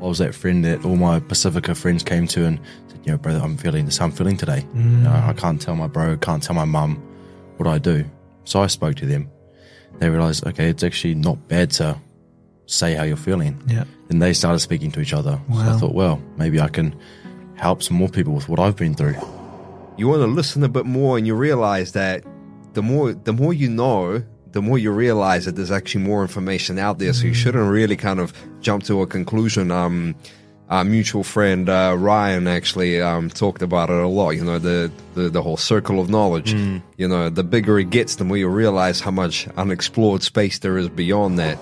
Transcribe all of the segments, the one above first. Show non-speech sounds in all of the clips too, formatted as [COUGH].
I was that friend that all my Pasifika friends came to and said, you know, brother, I'm feeling this, I'm feeling today. You know, mm. I can't tell my bro, can't tell my mum what I do. So I spoke to them. They realized, okay, it's actually not bad to say how you're feeling. Yeah. Then they started speaking to each other. So I thought, well, maybe I can help some more people with what I've been through. you want to listen a bit more and you realize that the more the more you know the more you realize that there's actually more information out there so you shouldn't really kind of jump to a conclusion um our mutual friend uh, Ryan actually um, talked about it a lot. You know the, the the whole circle of knowledge. You know, the bigger it gets, the more you realize how much unexplored space there is beyond that.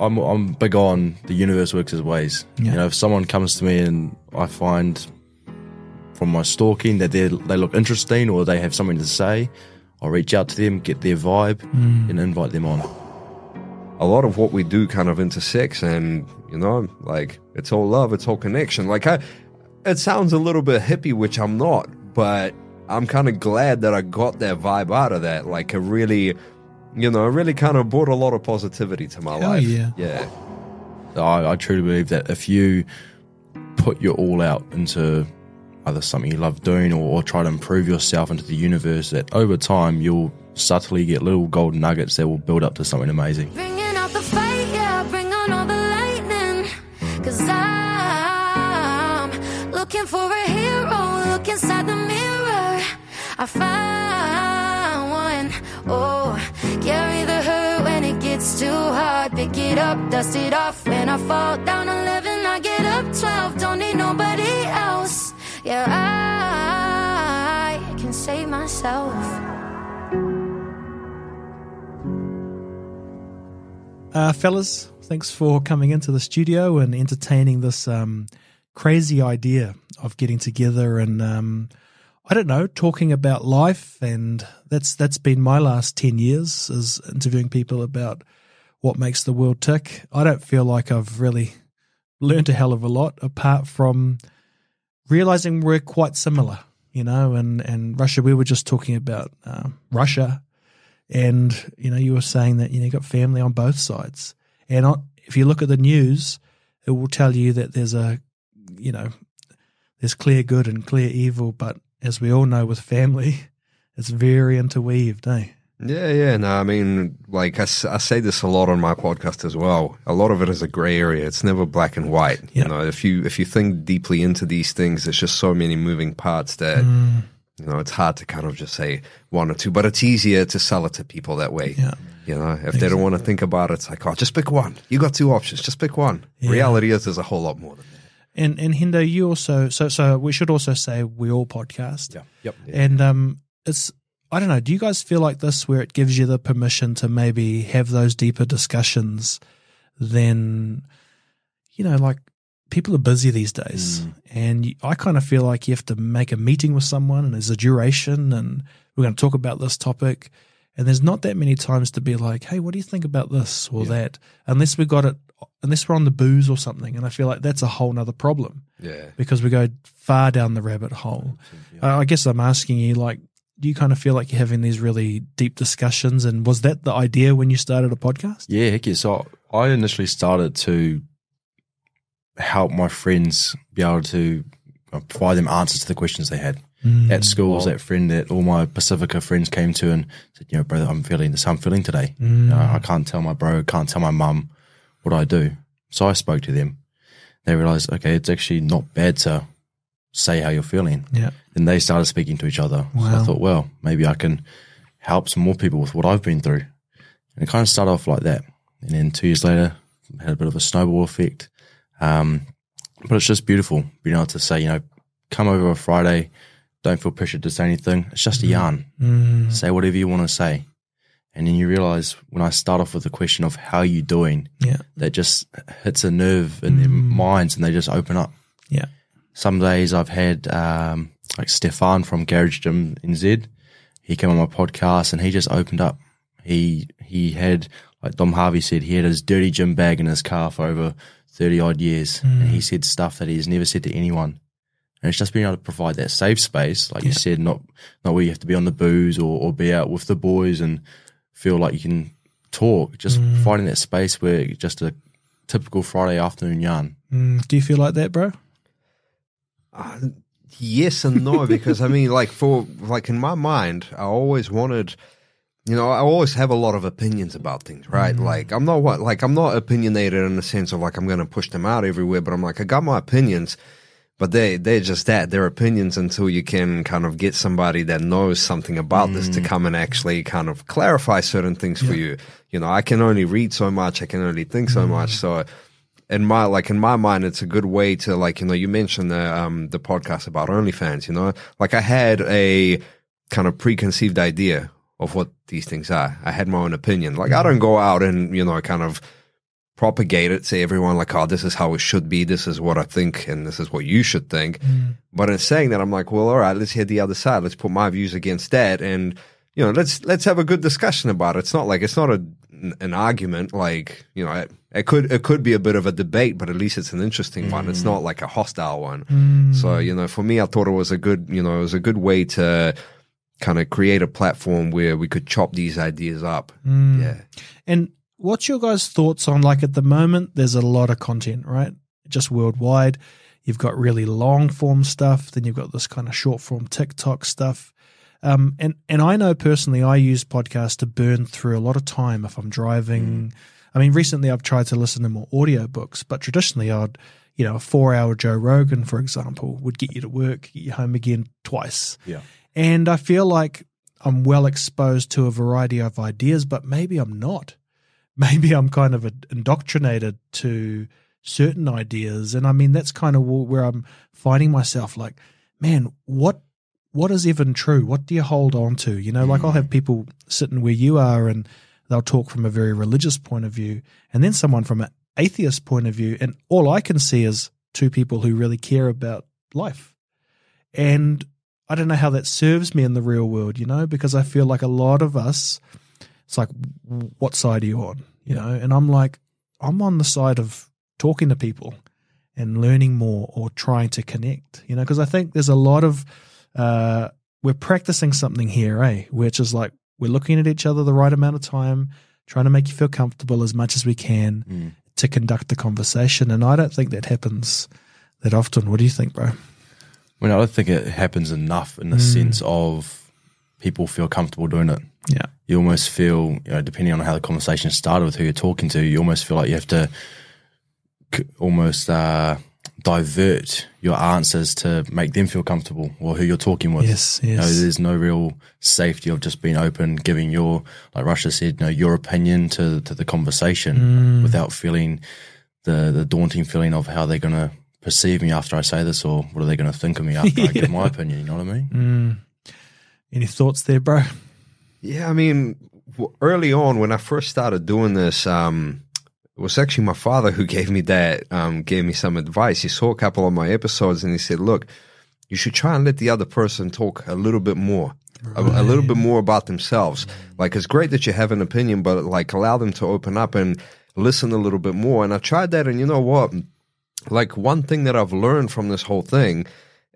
I'm I'm big on the universe works its ways. Yeah. You know, if someone comes to me and I find from my stalking that they they look interesting or they have something to say, I'll reach out to them, get their vibe, mm. and invite them on. a lot of what we do kind of intersects and you know like it's all love it's all connection. Like i it sounds a little bit hippie which i'm not but i'm kind of glad that i got that vibe out of that. Like it really you know it really kind of brought a lot of positivity to my Hell life. yeah. yeah. I, I truly believe that if you put your all out into either something you love doing or, or try to improve yourself into the universe, that over time you'll subtly get little golden nuggets that will build up to something amazing. Bringing out the fight, yeah, bring on all the lightning. I'm looking for a hero, look inside the mirror. I found one. Oh, carry the hurt when it gets too hard. Pick it up, dust it off. When I fall down 11, I get up 12. Don't need nobody else. Yeah, I can save myself. Uh, fellas, thanks for coming into the studio and entertaining this um, crazy idea of getting together and um, I don't know, talking about life. And that's that's been my last ten years is interviewing people about what makes the world tick. I don't feel like I've really learned a hell of a lot apart from realizing we're quite similar. You know, and and Russia. We were just talking about uh, Russia and you know you were saying that you know you got family on both sides and on, if you look at the news it will tell you that there's a you know there's clear good and clear evil but as we all know with family [LAUGHS] it's very interweaved eh Yeah, yeah. No, I mean, like I, I say this a lot on my podcast as well. A lot of it is a gray area. It's never black and white. Yeah. You know, if you if you think deeply into these things, there's just so many moving parts that Mm. you know it's hard to kind of just say one or two. But it's easier to sell it to people that way. Yeah. You know, if they don't want to think about it, it's like, oh, just pick one. You got two options. Just pick one. Yeah. Reality is, there's a whole lot more than that. and and Hendo you also so so we should also say we all podcast Yeah. Yep. and um it's I don't know. Do you guys feel like this, where it gives you the permission to maybe have those deeper discussions? Than, you know, like people are busy these days, and you, I kind of feel like you have to make a meeting with someone, and there's a duration, and we're going to talk about this topic, and there's not that many times to be like, hey, what do you think about this or that? Unless we got it, unless we're on the booze or something, and I feel like that's a whole nother problem Yeah. because we go far down the rabbit hole. Uh, I guess I'm asking you, like, do you kind of feel like you're having these really deep discussions? And was that the idea when you started a podcast? Yeah, heck yeah. So I initially started to help my friends be able to uh, provide them answers to the questions they had. Mm. At school, was that friend that all my Pasifika friends came to and said, you know, brother, I'm feeling this, I'm feeling today. You know, I can't tell my bro, can't tell my mum what I do. So I spoke to them. They realized, okay, it's actually not bad to say how you're feeling. Yeah. Then they started speaking to each other. So I thought, well, maybe I can help some more people with what I've been through. And it kind of started off like that. And then two years later, had a bit of a snowball effect. Um, but it's just beautiful being able to say, you know, come over a Friday, don't feel pressured to say anything. It's just a yarn. Mm, Say whatever you want to say. And then you realize when I start off with the question of how you doing, yeah. that just hits a nerve in their minds and they just open up. Yeah. Some days I've had um, like Stefan from Garage Gym NZ. He came on my podcast and he just opened up. He he had like Dom Harvey said he had his dirty gym bag in his car for over thirty odd years, and he said stuff that he's never said to anyone. And it's just being able to provide that safe space, like you said, not not where you have to be on the booze or, or be out with the boys and feel like you can talk. Just finding that space where just a typical Friday afternoon yarn. Mm, do you feel like that, bro? Uh, yes and no, because I mean, like for like in my mind, I always wanted, you know, I always have a lot of opinions about things, right? Like I'm not what, like I'm not opinionated in the sense of like I'm going to push them out everywhere, but I'm like I got my opinions, but they they're just that they're opinions until you can kind of get somebody that knows something about this to come and actually kind of clarify certain things for you. You know, I can only read so much, I can only think so much, so in my like in my mind it's a good way to like you know you mentioned the um the podcast about OnlyFans you know? Like I had a kind of preconceived idea of what these things are. I had my own opinion. Like I don't go out and you know kind of propagate it say everyone like oh this is how it should be. This is what I think and this is what you should think. But in saying that I'm like well all right let's hear the other side. Let's put my views against that and you know let's let's have a good discussion about it. It's not like it's not a an argument like you know it, it could it could be a bit of a debate but at least it's an interesting one it's mm. not like a hostile one mm. so you know for me i thought it was a good you know it was a good way to kind of create a platform where we could chop these ideas up mm. yeah And what's your guys' thoughts on like at the moment? There's a lot of content, right? Just worldwide. You've got really long form stuff, then you've got this kind of short form TikTok stuff. Um, and and I know personally, I use podcasts to burn through a lot of time if I'm driving. I mean, recently I've tried to listen to more audiobooks, but traditionally I'd, you know, a four hour Joe Rogan, for example, would get you to work, get you home again twice. Yeah. And I feel like I'm well exposed to a variety of ideas, but maybe I'm not. [LAUGHS] Maybe I'm kind of indoctrinated to certain ideas. And I mean, that's kind of where I'm finding myself like, man, what what is even true? What do you hold on to? You know, like I'll have mm. people sitting where you are and they'll talk from a very religious point of view, and then someone from an atheist point of view, and all I can see is two people who really care about life. And I don't know how that serves me in the real world, you know, because I feel like a lot of us, it's like, what side are you on? You know, and I'm like, I'm on the side of talking to people and learning more or trying to connect, you know, because I think there's a lot of, uh, we're practicing something here, eh? Which is like, we're looking at each other the right amount of time, trying to make you feel comfortable as much as we can Mm. to conduct the conversation. And I don't think that happens that often. What do you think, bro? I mean, I don't think it happens enough in the sense of people feel comfortable doing it. Yeah. You almost feel, you know, depending on how the conversation started with who you're talking to, you almost feel like you have to almost uh, divert your answers to make them feel comfortable or who you're talking with. Yes, You know, yes. there's no real safety of just being open, giving your, like Russia said, you know, your opinion to to the conversation Mm. without feeling the the daunting feeling of how they're going to perceive me after I say this or what are they going to think of me after I [LAUGHS] give my opinion. You know what I mean? Mm. Any thoughts there, bro? Yeah, I mean, early on when I first started doing this, um, it was actually my father who gave me that, um, gave me some advice. He saw a couple of my episodes and he said, "Look, you should try and let the other person talk a little bit more." A, a little bit more about themselves. Like it's great that you have an opinion, but like allow them to open up and listen a little bit more. And I tried that, and you know what? Like one thing that I've learned from this whole thing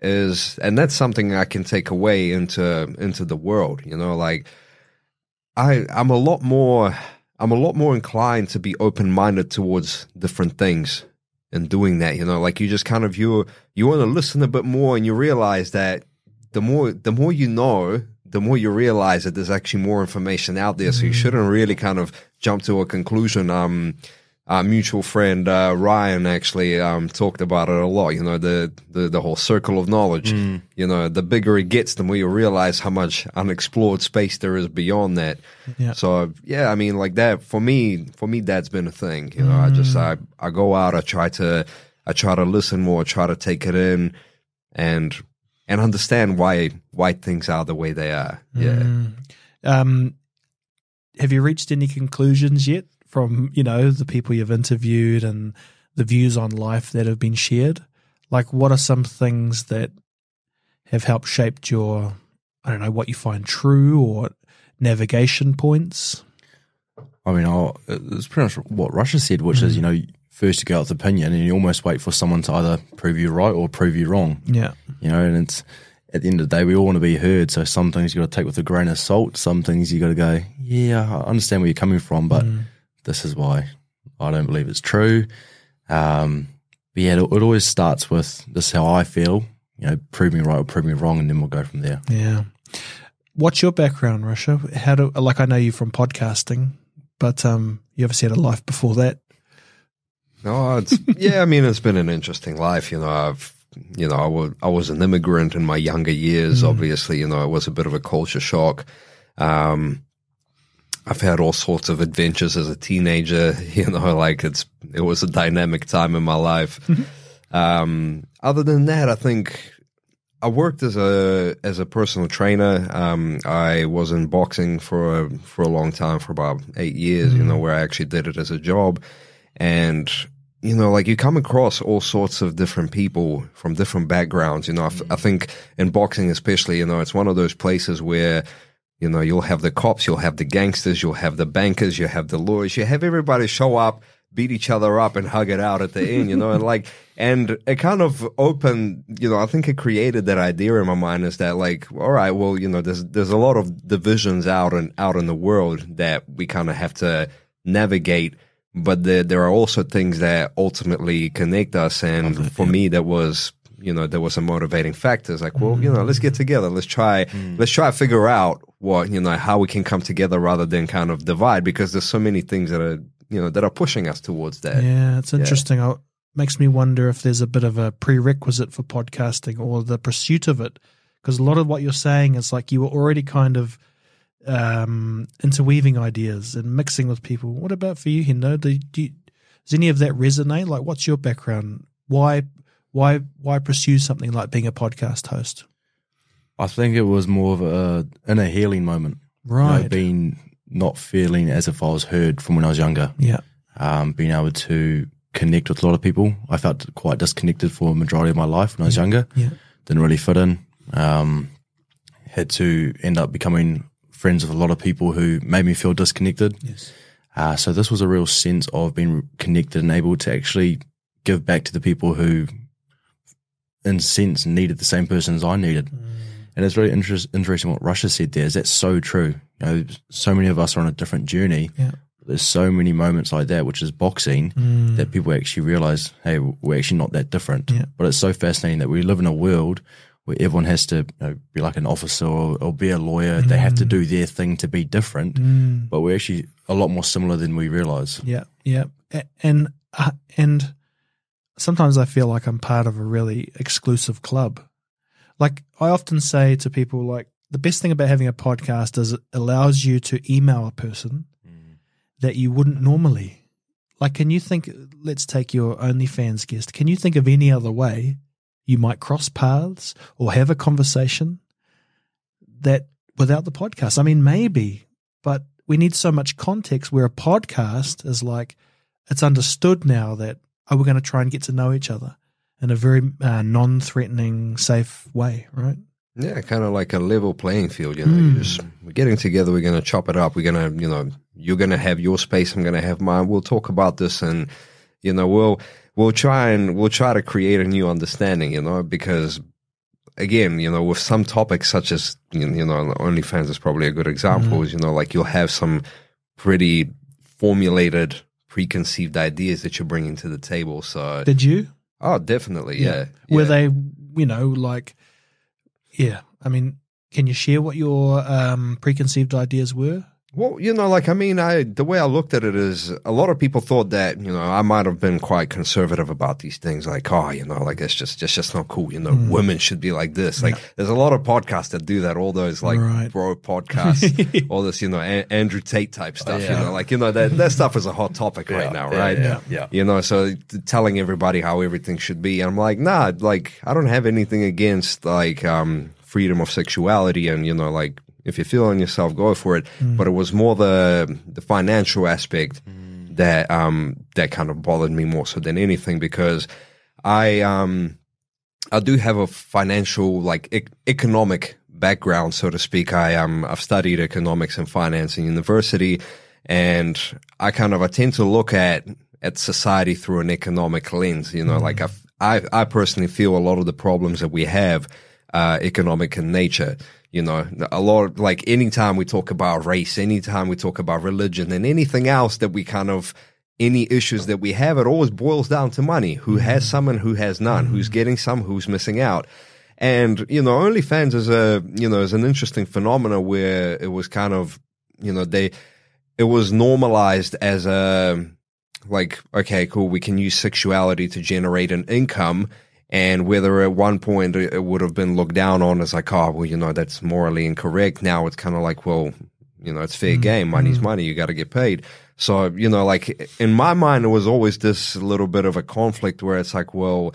is, and that's something I can take away into into the world. You know, like I I'm a lot more I'm a lot more inclined to be open minded towards different things and doing that. You know, like you just kind of you you want to listen a bit more, and you realize that the more the more you know, the more you realize that there's actually more information out there. So you shouldn't really kind of jump to a conclusion. Um, our mutual friend uh, Ryan actually um, talked about it a lot. You know, the, the the whole circle of knowledge. You know, the bigger it gets, the more you realize how much unexplored space there is beyond that. Yeah. So yeah, I mean, like that for me. For me, that's been a thing. You know, I just I I go out, I try to I try to listen more, I try to take it in, and and understand why why things are the way they are. Yeah. Mm. Um, have you reached any conclusions yet from you know the people you've interviewed and the views on life that have been shared? Like, what are some things that have helped shaped your I don't know what you find true or navigation points? I mean, I'll, it's pretty much what Russia said, which is, mm. you know, first you go out with opinion and you almost wait for someone to either prove you right or prove you wrong. Yeah, You know, and it's at the end of the day, we all want to be heard. So some things you got to take with a grain of salt. Some things you got to go, yeah, I understand where you're coming from, but mm. This is why I don't believe it's true. Um, but yeah, it, it always starts with this is how I feel. You know, prove me right or prove me wrong, and then we'll go from there. Yeah. What's your background, Russia? How do like I know you from podcasting, but um, you obviously had a life before that. No, it's [LAUGHS] yeah. I mean, it's been an interesting life. You know, I've you know, I was I was an immigrant in my younger years. Obviously, you know, it was a bit of a culture shock. Um, I've had all sorts of adventures as a teenager. [LAUGHS] You know, like it's it was a dynamic time in my life. Um, other than that, I think I worked as a as a personal trainer. Um, I was in boxing for a, for a long time, for about eight years. You know, where I actually did it as a job, and you know, like you come across all sorts of different people from different backgrounds. You know, I, f- I think in boxing, especially, you know, it's one of those places where you know you'll have the cops, you'll have the gangsters, you'll have the bankers, you have the lawyers, you have everybody show up beat each other up and hug it out at the end, you know, and like, and it kind of opened, you know, I think it created that idea in my mind is that like, all right, well, you know, there's, there's a lot of divisions out and out in the world that we kind of have to navigate. But there, there are also things that ultimately connect us. And for me, that was, you know, there was a motivating factor. It's like, well, you know, let's get together. Let's try, let's try to figure out what, you know, how we can come together rather than kind of divide because there's so many things that are, you know, that are pushing us towards that. Yeah, it's interesting. It makes me wonder if there's a bit of a prerequisite for podcasting or the pursuit of it. Because a lot of what you're saying is like you were already kind of um, interweaving ideas and mixing with people. What about for you, Hendo? Do, do you, does any of that resonate? Like, what's your background? Why, why, why pursue something like being a podcast host? I think it was more of a inner healing moment. You know, Right. being not feeling as if I was heard from when I was younger. yeah. Um, being able to connect with a lot of people. I felt quite disconnected for a majority of my life when I was younger. Yeah. Didn't really fit in. Um, had to end up becoming friends with a lot of people who made me feel disconnected. Yes. Uh, so this was a real sense of being connected and able to actually give back to the people who, in sense, needed the same person as I needed. Mm. And it's really interest, interesting what Russia said there. Is that's so true. You know, so many of us are on a different journey. Yeah. There's so many moments like that, which is boxing, mm. that people actually realize, hey, we're actually not that different. Yeah. But it's so fascinating that we live in a world where everyone has to you know, be like an officer or, or be a lawyer. They have to mm. do their thing to be different. But we're actually a lot more similar than we realize. Yeah, yeah, and uh, and sometimes I feel like I'm part of a really exclusive club. Like I often say to people, like the best thing about having a podcast is it allows you to email a person mm. that you wouldn't normally. Like, can you think? Let's take your OnlyFans guest. Can you think of any other way you might cross paths or have a conversation that without the podcast? I mean, maybe, but we need so much context where a podcast is like it's understood now that oh we're going to try and get to know each other in a very uh, non-threatening safe way right Yeah, kind of like a level playing field. You know, you just we're getting together. We're gonna chop it up. We're gonna, you know, you're gonna have your space. I'm gonna have mine. We'll talk about this, and you know, we'll we'll try and we'll try to create a new understanding. You know, because again, you know, with some topics such as you know, OnlyFans is probably a good example. Is you know, like you'll have some pretty formulated, preconceived ideas that you're bringing to the table. So, did you oh, definitely, yeah. were yeah. they you know like yeah i mean can you share what your um, preconceived ideas were Well, you know, like I mean, I the way I looked at it is a lot of people thought that you know I might have been quite conservative about these things, like oh, you know, like it's just it's just not cool. You know, Mm. women should be like this. Like there's a lot of podcasts that do that. All those like Right. bro podcasts, [LAUGHS] all this you know a- Andrew Tate type stuff. You yeah. know, like you know that that stuff is a hot topic right now, right? Yeah, yeah. You know, so t- telling everybody how everything should be, and I'm like, nah, like I don't have anything against like um freedom of sexuality, and you know, like if you're feeling yourself, go for it. But it was more the the financial aspect that um that kind of bothered me more so than anything because I um I do have a financial like ec- economic background, so to speak. I um I've studied economics and finance in university, and I kind of I tend to look at at society through an economic lens. You know, like I I I personally feel a lot of the problems that we have uh, economic in nature. You know, a lot like anytime we talk about race, anytime we talk about religion, and anything else that we kind of any issues that we have, it always boils down to money. Who mm-hmm. has some and who has none? Who's mm-hmm. getting some? Who's missing out? And you know, OnlyFans is a you know is an interesting phenomena where it was kind of you know they it was normalized as a like okay cool we can use sexuality to generate an income and whether at one point it would have been looked down on as like oh well you know that's morally incorrect. Now it's kind of like well you know it's fair game. Money's money. You got to get paid. So you know like in my mind it was always this little bit of a conflict where it's like well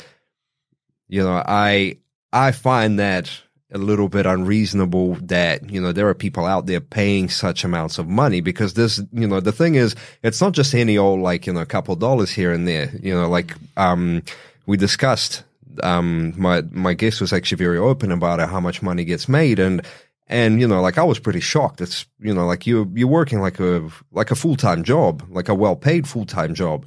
you know i i find that a little bit unreasonable that you know there are people out there paying such amounts of money. Because this you know the thing is it's not just any old like you know a couple dollars here and there. You know like um we discussed um my my guest was actually very open about it, how much money gets made. And and you know like I was pretty shocked. It's you know like you you're working like a like a full-time job like a well-paid full-time job.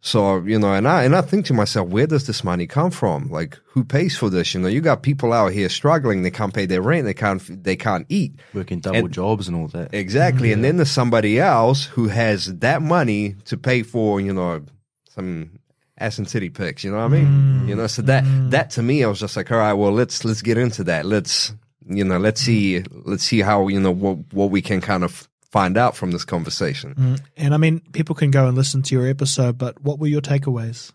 So you know and I and I think to myself where does this money come from? Like who pays for this? You know you got people out here struggling. They can't pay their rent. They can't they can't eat. Working double And- jobs and all that. Exactly. And then there's somebody else who has that money to pay for, you know, some ass and titty pics, you know what I mean? You know, so that mm. that to me I was just like, all right, well let's let's get into that. Let's you know, let's see let's see how, you know, what what we can kind of find out from this conversation. Mm. And I mean, people can go and listen to your episode, but what were your takeaways?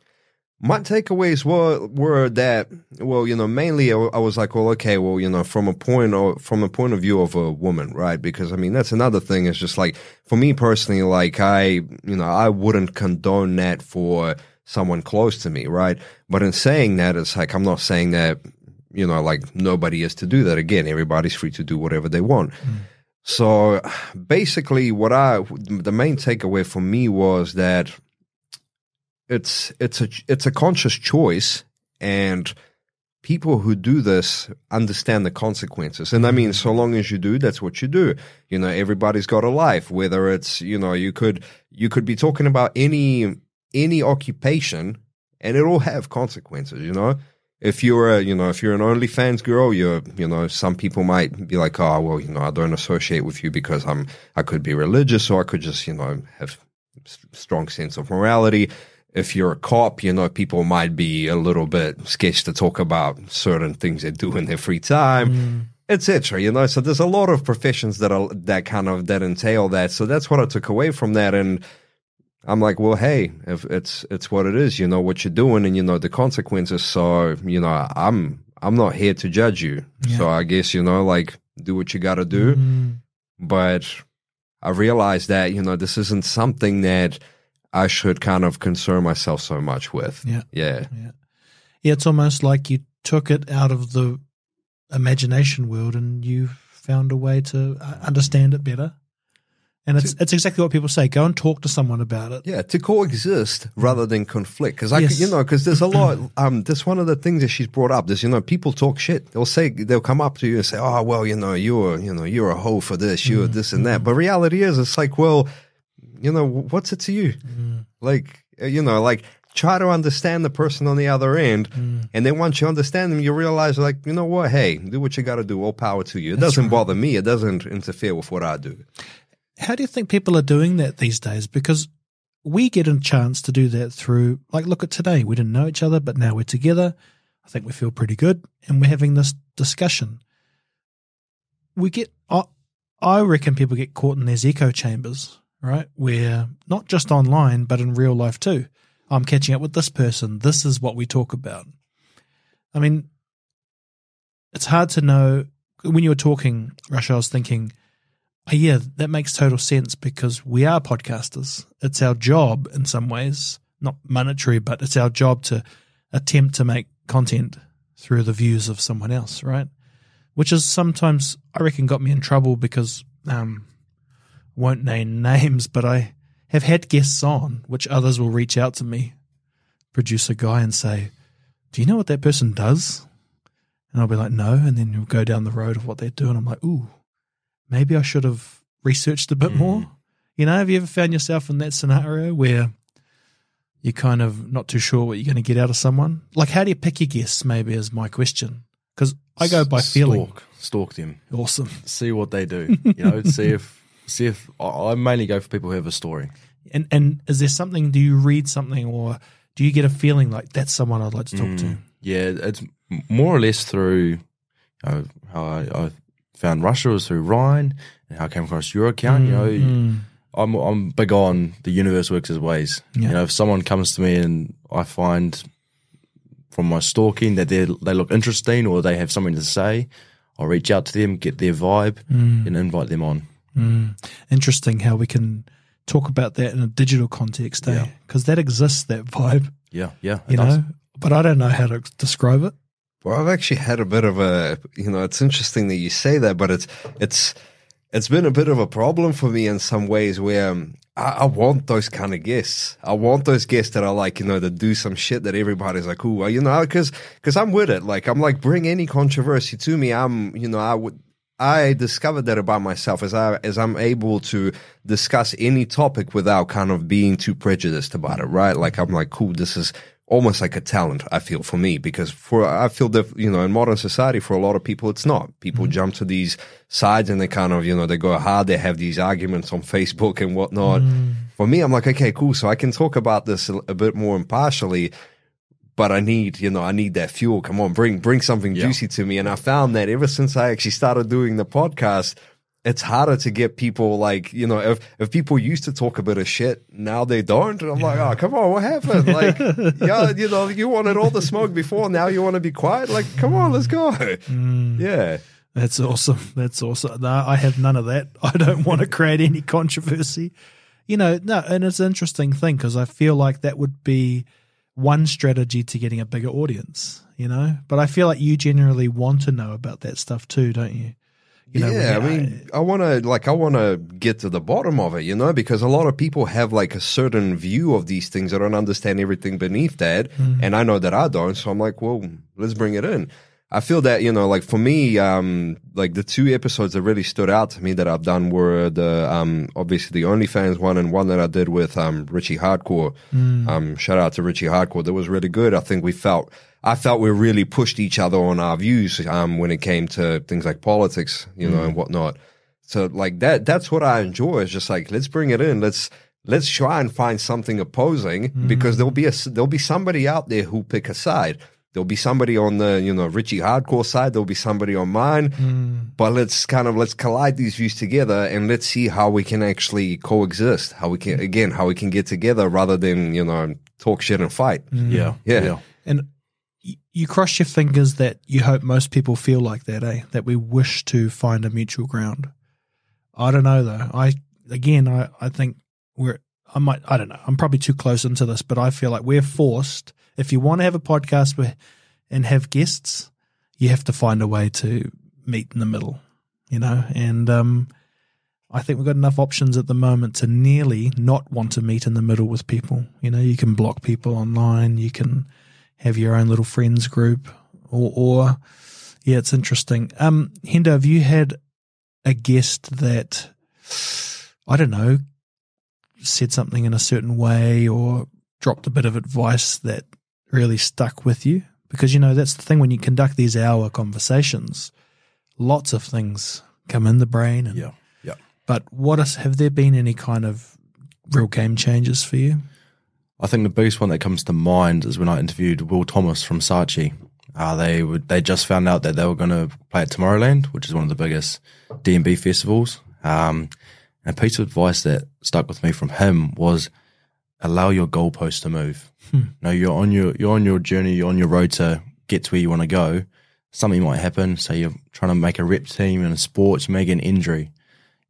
My takeaways were were that well, you know, mainly I, I was like, well, okay, well, you know, from a point of from a point of view of a woman, right? Because I mean, that's another thing. Is just like for me personally, like I, you know, I wouldn't condone that for someone close to me, right? But in saying that, it's like I'm not saying that, you know, like nobody is to do that. Again, everybody's free to do whatever they want. Mm. So basically, what I the main takeaway for me was that it's it's a it's a conscious choice and people who do this understand the consequences and i mean mm. so long as you do that's what you do you know everybody's got a life whether it's you know you could you could be talking about any any occupation and it'll have consequences you know if you're a you know if you're an OnlyFans girl you're you know some people might be like oh well you know I don't associate with you because I'm I could be religious or I could just you know have s- strong sense of morality if you're a cop, you know, people might be a little bit sketched to talk about certain things they do in their free time, mm. etc. You know, so there's a lot of professions that are that kind of that entail that. So that's what I took away from that, and I'm like, well, hey, if it's it's what it is, you know what you're doing, and you know the consequences. So you know, I'm I'm not here to judge you. So I guess you know, like, do what you got to do. But I realized that you know this isn't something that I should kind of concern myself so much with. Yeah. Yeah. Yeah, it's almost like you took it out of the imagination world and you found a way to uh, understand it better. And it's it's exactly what people say. Go and talk to someone about it. Yeah, to coexist rather than conflict. Because I, Yes. you know, because there's a [CLEARS THROAT] lot. Um, that's one of the things that she's brought up. Is you know, people talk shit. They'll say they'll come up to you and say, "Oh, well, you know, you're, you know, you're a hoe for this, you're this and that." But reality is, it's like, well, you know, what's it to you? Like, uh, you know, like try to understand the person on the other end, and then once you understand them, you realize, like, you know what? Hey, do what you got to do. All power to you. It doesn't bother me. It doesn't interfere with what I do. How do you think people are doing that these days? Because we get a chance to do that through, like, look at today. We didn't know each other, but now we're together. I think we feel pretty good, and we're having this discussion. We get, I, I reckon people get caught in these echo chambers, right? Where not just online, but in real life too. I'm catching up with this person. This is what we talk about. I mean, it's hard to know. When you were talking, Russia, I was thinking, yeah, that makes total sense because we are podcasters. It's our job in some ways, not monetary, but it's our job to attempt to make content through the views of someone else, right? Which is sometimes, I reckon, got me in trouble because, um, won't name [LAUGHS] names, but I have had guests on, which others will reach out to me, producer guy, and say, Do you know what that person does? And I'll be like, No. And then you'll go down the road of what they do. And I'm like, Ooh, maybe I should have researched a bit hmm. more. You know, have you ever found yourself in that scenario where you're kind of not too sure what you're going to get out of someone? Like, how do you pick your guests? Maybe is my question. Because I go by feeling. Stalk, stalk them. Awesome. See what they do. You know, [LAUGHS] see if see if I mainly go for people who have a story. And and is there something? Do you read something, or do you get a feeling like that's someone I'd like to talk to? Hmm. Yeah, it's more or less through you know, how I, I found Russia was through Ryan and how I came across your account. You know, Mm. I'm I'm big on the universe works as ways. Yeah. You know, if someone comes to me and I find from my stalking that they they look interesting or they have something to say, I'll reach out to them, get their vibe, Mm. and invite them on. Interesting how we can talk about that in a digital context, eh? Yeah. Because that exists, that vibe, Yeah, yeah, you does. know. But I don't know how to describe it. Well, I've actually had a bit of a, you know, it's interesting that you say that, but it's, it's, it's been a bit of a problem for me in some ways where um, I, I want those kind of guests. I want those guests that are like, you know, that do some shit that everybody's like, ooh, you know, because because I'm with it. Like, I'm like, bring any controversy to me. I'm, you know, I would. I discovered that about myself as I as I'm able to discuss any topic without kind of being too prejudiced about it, right? Like I'm like, cool, this is almost like a talent I feel for me because for I feel that you know in modern society for a lot of people it's not. People mm-hmm. jump to these sides and they kind of you know they go hard. They have these arguments on Facebook and whatnot. Mm. For me, I'm like, okay, cool. So I can talk about this a, a bit more impartially. But I need, you know, I need that fuel. Come on, bring bring something Yeah. juicy to me. And I found that ever since I actually started doing the podcast, it's harder to get people like you know if if people used to talk a bit of shit now they don't and i'm like oh come on what happened like [LAUGHS] yeah you know you wanted all the smoke before now you want to be quiet like come on let's go mm. yeah That's awesome. That's awesome. No, I have none of that. [LAUGHS] I don't want to create any controversy. You know, no, and it's an interesting thing because I feel like that would be one strategy to getting a bigger audience, you know? But I feel like you generally want to know about that stuff too, don't you? You know, yeah, I mean, I want to like I want to get to the bottom of it, you know, because a lot of people have like a certain view of these things. I don't understand everything beneath that, mm-hmm. and I know that I don't. So I'm like, well, let's bring it in. I feel that you know, like for me, um, like the two episodes that really stood out to me that I've done were the um, obviously the OnlyFans one and one that I did with um, Richie Hardcore. Um, shout out to Richie Hardcore. That was really good. I think we felt. I felt we really pushed each other on our views um, when it came to things like politics, you know, and whatnot. So like that, that's what I enjoy. Is just like let's bring it in. Let's let's try and find something opposing because there'll be a there'll be somebody out there who pick a side. There'll be somebody on the you know Richie Hardcore side. There'll be somebody on mine. But let's kind of let's collide these views together and let's see how we can actually coexist. How we can again how we can get together rather than you know talk shit and fight. Yeah, Yeah. yeah, And you cross your fingers that you hope most people feel like that, eh? That we wish to find a mutual ground. I don't know though. I again, I I think we're. I might. I don't know. I'm probably too close into this, but I feel like we're forced. If you want to have a podcast and have guests, you have to find a way to meet in the middle. You know, and um, I think we've got enough options at the moment to nearly not want to meet in the middle with people. You know, you can block people online. You can have your own little friends group, or, or yeah, it's interesting. Um, Hendo, have you had a guest that I don't know said something in a certain way or dropped a bit of advice that really stuck with you? Because you know that's the thing when you conduct these hour conversations, lots of things come in the brain. And, yeah, yeah. But what is, have there been any kind of real game changes for you? I think the biggest one that comes to mind is when I interviewed Will Thomas from Sachi. Uh, they would they just found out that they were going to play at Tomorrowland, which is one of the biggest D&B festivals. Um, and a piece of advice that stuck with me from him was allow your goalposts to move. Hmm. No, you're on your you're on your journey, you're on your road to get to where you want to go. Something might happen. Say you're trying to make a rep team in a sport, you may get an injury.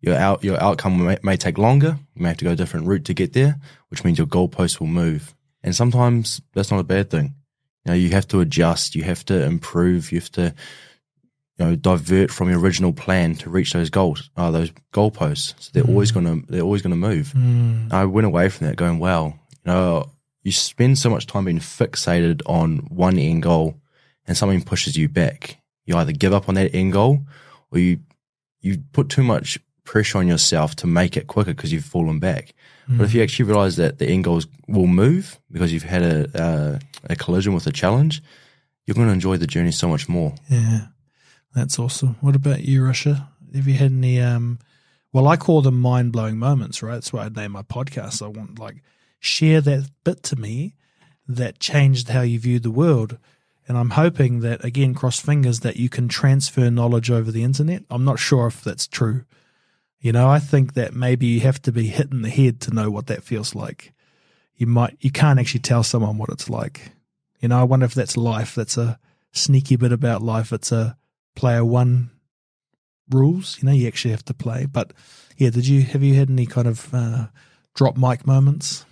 Your out your outcome may, may take longer. You may have to go a different route to get there, which means your goalposts will move. And sometimes that's not a bad thing. You know, you have to adjust, you have to improve, you have to you know divert from your original plan to reach those goals, uh, those goalposts. So they're always gonna they're always gonna move. I went away from that going, wow, you know, you spend so much time being fixated on one end goal and something pushes you back. You either give up on that end goal or you you put too much pressure on yourself to make it quicker because you've fallen back. But if you actually realize that the end goals will move because you've had a, uh, a collision with a challenge, you're going to enjoy the journey so much more. Yeah, that's awesome. What about you, Russia? Have you had any? Um, Well, I call them mind blowing moments, right? That's why I name my podcast. I want like share that bit to me that changed how you viewed the world. And I'm hoping that again, cross fingers, that you can transfer knowledge over the internet. I'm not sure if that's true. You know, I think that maybe you have to be hit in the head to know what that feels like. You might, you can't actually tell someone what it's like. You know, I wonder if that's life. That's a sneaky bit about life. It's a player one rules. You know, you actually have to play. But yeah, did you have you had any kind of uh, drop mic moments?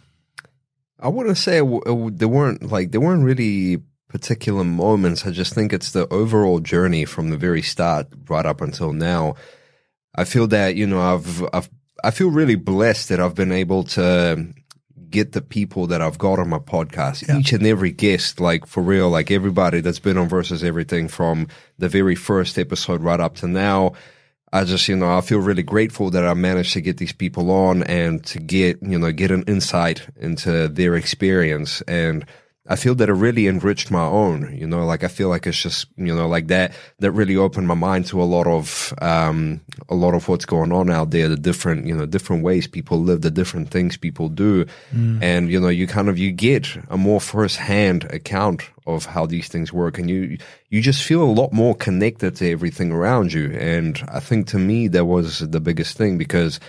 I wouldn't say w- w- there weren't like there weren't really particular moments. I just think it's the overall journey from the very start right up until now. I feel that you know I've I've I feel really blessed that I've been able to get the people that I've got on my podcast, Yeah. each and every guest, like for real, like everybody that's been on versus everything from the very first episode right up to now. I just, you know, I feel really grateful that I managed to get these people on and to get, you know, get an insight into their experience. And I feel that it really enriched my own, you know, like I feel like it's just, you know, like that, that really opened my mind to a lot of, um, a lot of what's going on out there, the different, you know, different ways people live, the different things people do. And, you know, you kind of, you get a more first-hand account of how these things work and you, you just feel a lot more connected to everything around you. And I think to me, that was the biggest thing because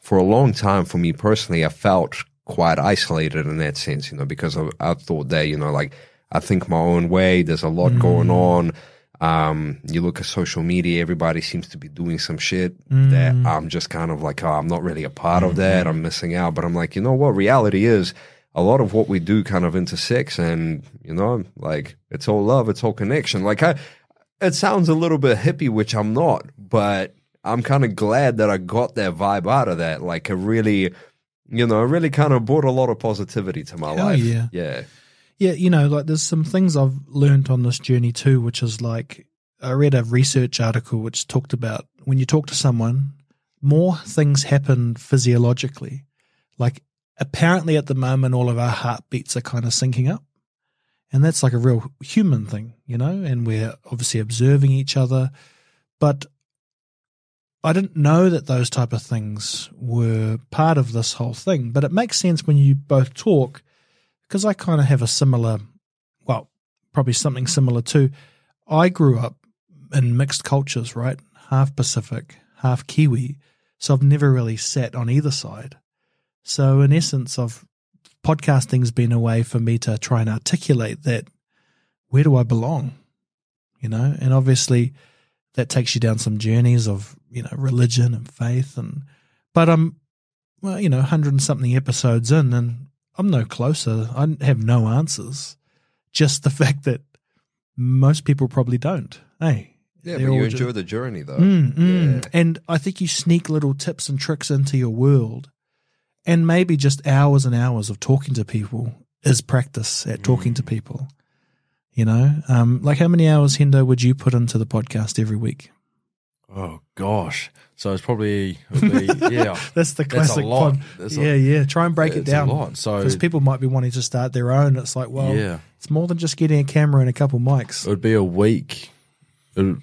for a long time, for me personally, I felt quite isolated in that sense, you know, because I, I thought that, you know, like I think my own way, there's a lot going mm. on. Um, you look at social media, everybody seems to be doing some shit mm. that I'm just kind of like, oh, I'm not really a part of that. Mm-hmm. I'm missing out. But I'm like, you know what? Reality is a lot of what we do kind of intersects and, you know, like it's all love, it's all connection. Like I, it sounds a little bit hippie, which I'm not, but I'm kind of glad that I got that vibe out of that. Like, it really, you know, it really kind of brought a lot of positivity to my life. yeah. Yeah. Yeah, you know, like there's some things I've learned on this journey too, which is like I read a research article which talked about when you talk to someone, more things happen physiologically. Like apparently at the moment, all of our heartbeats are kind of syncing up. And that's like a real human thing, you know, and we're obviously observing each other. But I didn't know that those type of things were part of this whole thing. But it makes sense when you both talk because I kind of have a similar, well, probably something similar too. I grew up in mixed cultures, right? Half Pacific, half Kiwi. So I've never really sat on either side. So in essence, of podcasting's been a way for me to try and articulate that where do I belong? You know, and obviously that takes you down some journeys of, you know, religion and faith and but I'm well, you know, hundred and something episodes in and I'm no closer. I have no answers. Just the [LAUGHS] fact that most people probably don't. Hey. Yeah, They're but you just- enjoy the journey though. Mm, mm. Yeah. And I think you sneak little tips and tricks into your world. And maybe just hours and hours of talking to people is practice at talking to people. You know, um, like how many hours, Hendo, would you put into the podcast every week? Oh gosh. So it's probably be [LAUGHS] yeah. That's the That's a classic lot. pod. That's a- yeah, yeah. Try and break it it's down. a lot. So Because people might be wanting to start their own. It's like, well, yeah, it's more than just getting a camera and a couple mics. it would be a week. It would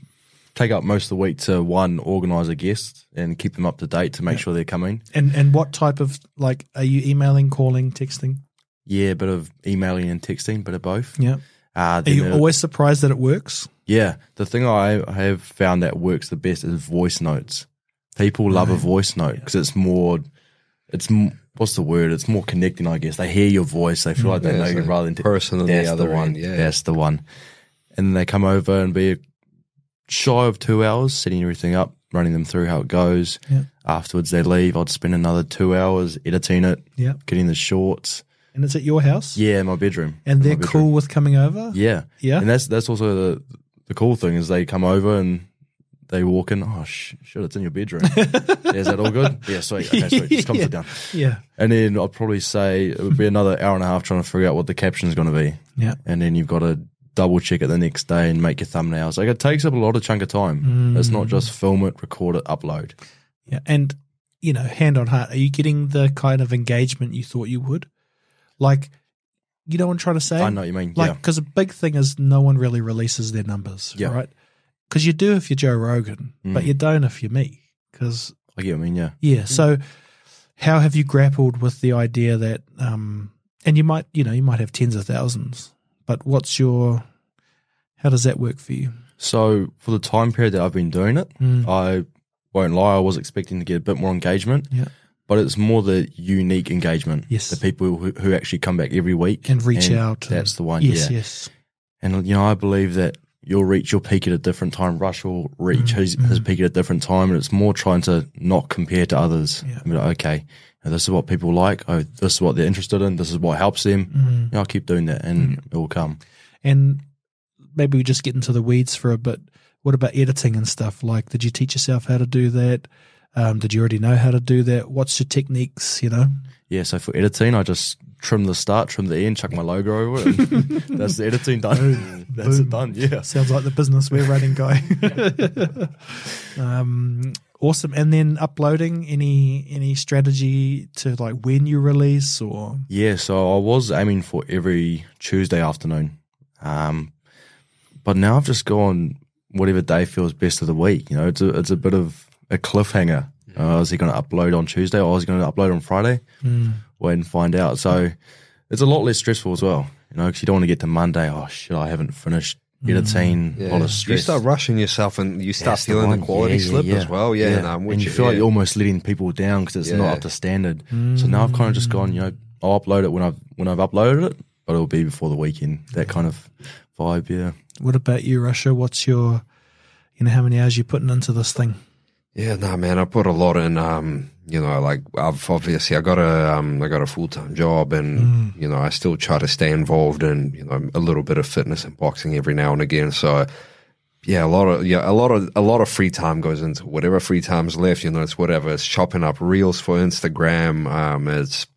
take up most of the week to one organize a guest and keep them up to date to make sure they're coming. And and what type of like are you emailing, calling, texting? Yeah, a bit of emailing and texting, bit of both. Yeah. Uh, Are you always surprised that it works? Yeah, the thing I have found that works the best is voice notes. People love a voice note because it's more, it's what's the word? It's more connecting, I guess. They hear your voice, they feel like they Yeah, know you rather than person on the other one. end, yeah. that's the one. And then they come over and be shy of two hours, setting everything up, running them through how it goes. Yeah. Afterwards, they leave. I'd spend another two hours editing it, Yeah. getting the shorts. And it's at your house? Yeah, in my bedroom. And In they're bedroom. cool with coming over? Yeah. Yeah. And that's that's also the the cool thing is they come over and they walk in. Oh sh- shit! It's in your bedroom. [LAUGHS] yeah, is that all good? Yeah, sweet. Okay, sweet. Just come [LAUGHS] Yeah. sit down. Yeah. And then I'd probably say it would be another hour and a half trying to figure out what the caption's going to be. Yeah. And then you've got to double check it the next day and make your thumbnails. Like it takes up a lot of chunk of time. Mm. It's not just film it, record it, upload. Yeah. And, you know, hand on heart, are you getting the kind of engagement you thought you would? Like, you know what I'm trying to say? I know what you mean. Like, yeah. because a big thing is no one really releases their numbers, Yeah. right? Because you do if you're Joe Rogan, but Mm. you don't if you're me. Because I get what I mean, yeah. Yeah. So, how have you grappled with the idea that, um, and you might, you know, you might have tens of thousands, but what's your, how does that work for you? So for the time period that I've been doing it, Mm. I won't lie, I was expecting to get a bit more engagement. Yeah. But it's more the unique engagement. Yes. The people who, who actually come back every week And reach out. and- That's the one. Yes. yeah. Yes. And you know, I believe that you'll reach your peak at a different time. Rush will reach Mm, his, his peak at a different time, and it's more trying to not compare to others. Yeah. I mean, okay, this is what people like. Oh, this is what they're interested in. This is what helps them. Mm. You know, I'll keep doing that, and it will come. And maybe we just get into the weeds for a bit. What about editing and stuff? Like, did you teach yourself how to do that? Um, did you already know how to do that? What's your techniques? You know, Yeah. So for editing, I just trim the start, trim the end, chuck my logo over it. And [LAUGHS] that's the editing done. that's Boom. it done. Yeah. sounds like the business we're running, guy. [LAUGHS] um, awesome. And then uploading any any strategy to like when you release or Yeah, so I was aiming for every Tuesday afternoon. Um, but now I've just gone whatever day feels best of the week. You know, it's a, it's a bit of a cliffhanger. Hmm. Uh, is he going to upload on Tuesday or is he going to upload on Friday? Hmm. Wait and find out. So it's a lot less stressful as well, you know, because you don't want to get to Monday. Oh, shit, I haven't finished hmm. editing. A lot of stress. You start rushing yourself and you start That's the feeling the, one. quality Yeah, yeah, slip yeah. as well. Yeah, no, and you feel yeah. like you're almost letting people down because it's Yeah. not up to standard. So now I've kind of just gone, you know, I'll upload it when I've when I've uploaded it, but it'll be before the weekend. That kind of vibe, yeah. what about you, Russia? What's your you know how many hours you're putting into this thing? Yeah, no, man, I put a lot in. Um, you know, like I've obviously I got a um, I got a full time job, and you know, I still try to stay involved in you know a little bit of fitness and boxing every now and again. So, yeah, a lot of yeah, a lot of a lot of free time goes into whatever free time's left. You know, it's whatever. It's chopping up reels for Instagram. Um, it's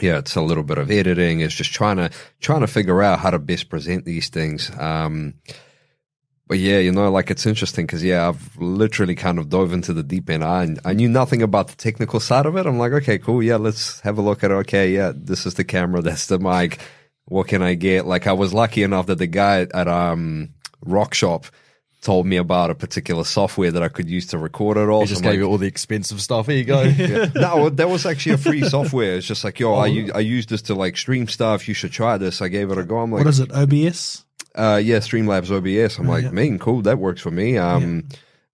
yeah, it's a little bit of editing. It's just trying to trying to figure out how to best present these things. Um, but yeah, you know, like it's interesting because yeah, I've literally kind of dove into the deep end. I I knew nothing about the technical side of it. I'm like, okay, cool, yeah, let's have a look at it. Okay, yeah, this is the camera, [LAUGHS] that's the mic. What can I get? Like, I was lucky enough that the guy at um Rock Shop told me about a particular software that I could use to record it all. He just I'm gave like, you all the expensive stuff. Here you go. [LAUGHS] yeah. [LAUGHS] No, that was actually a free software. It's just like, yo, I use this to like stream stuff. You should try this. I gave it a go. I'm like, what is it? OBS? Uh, yeah, Streamlabs OBS. I'm like, yeah. man, cool, that works for me. Um,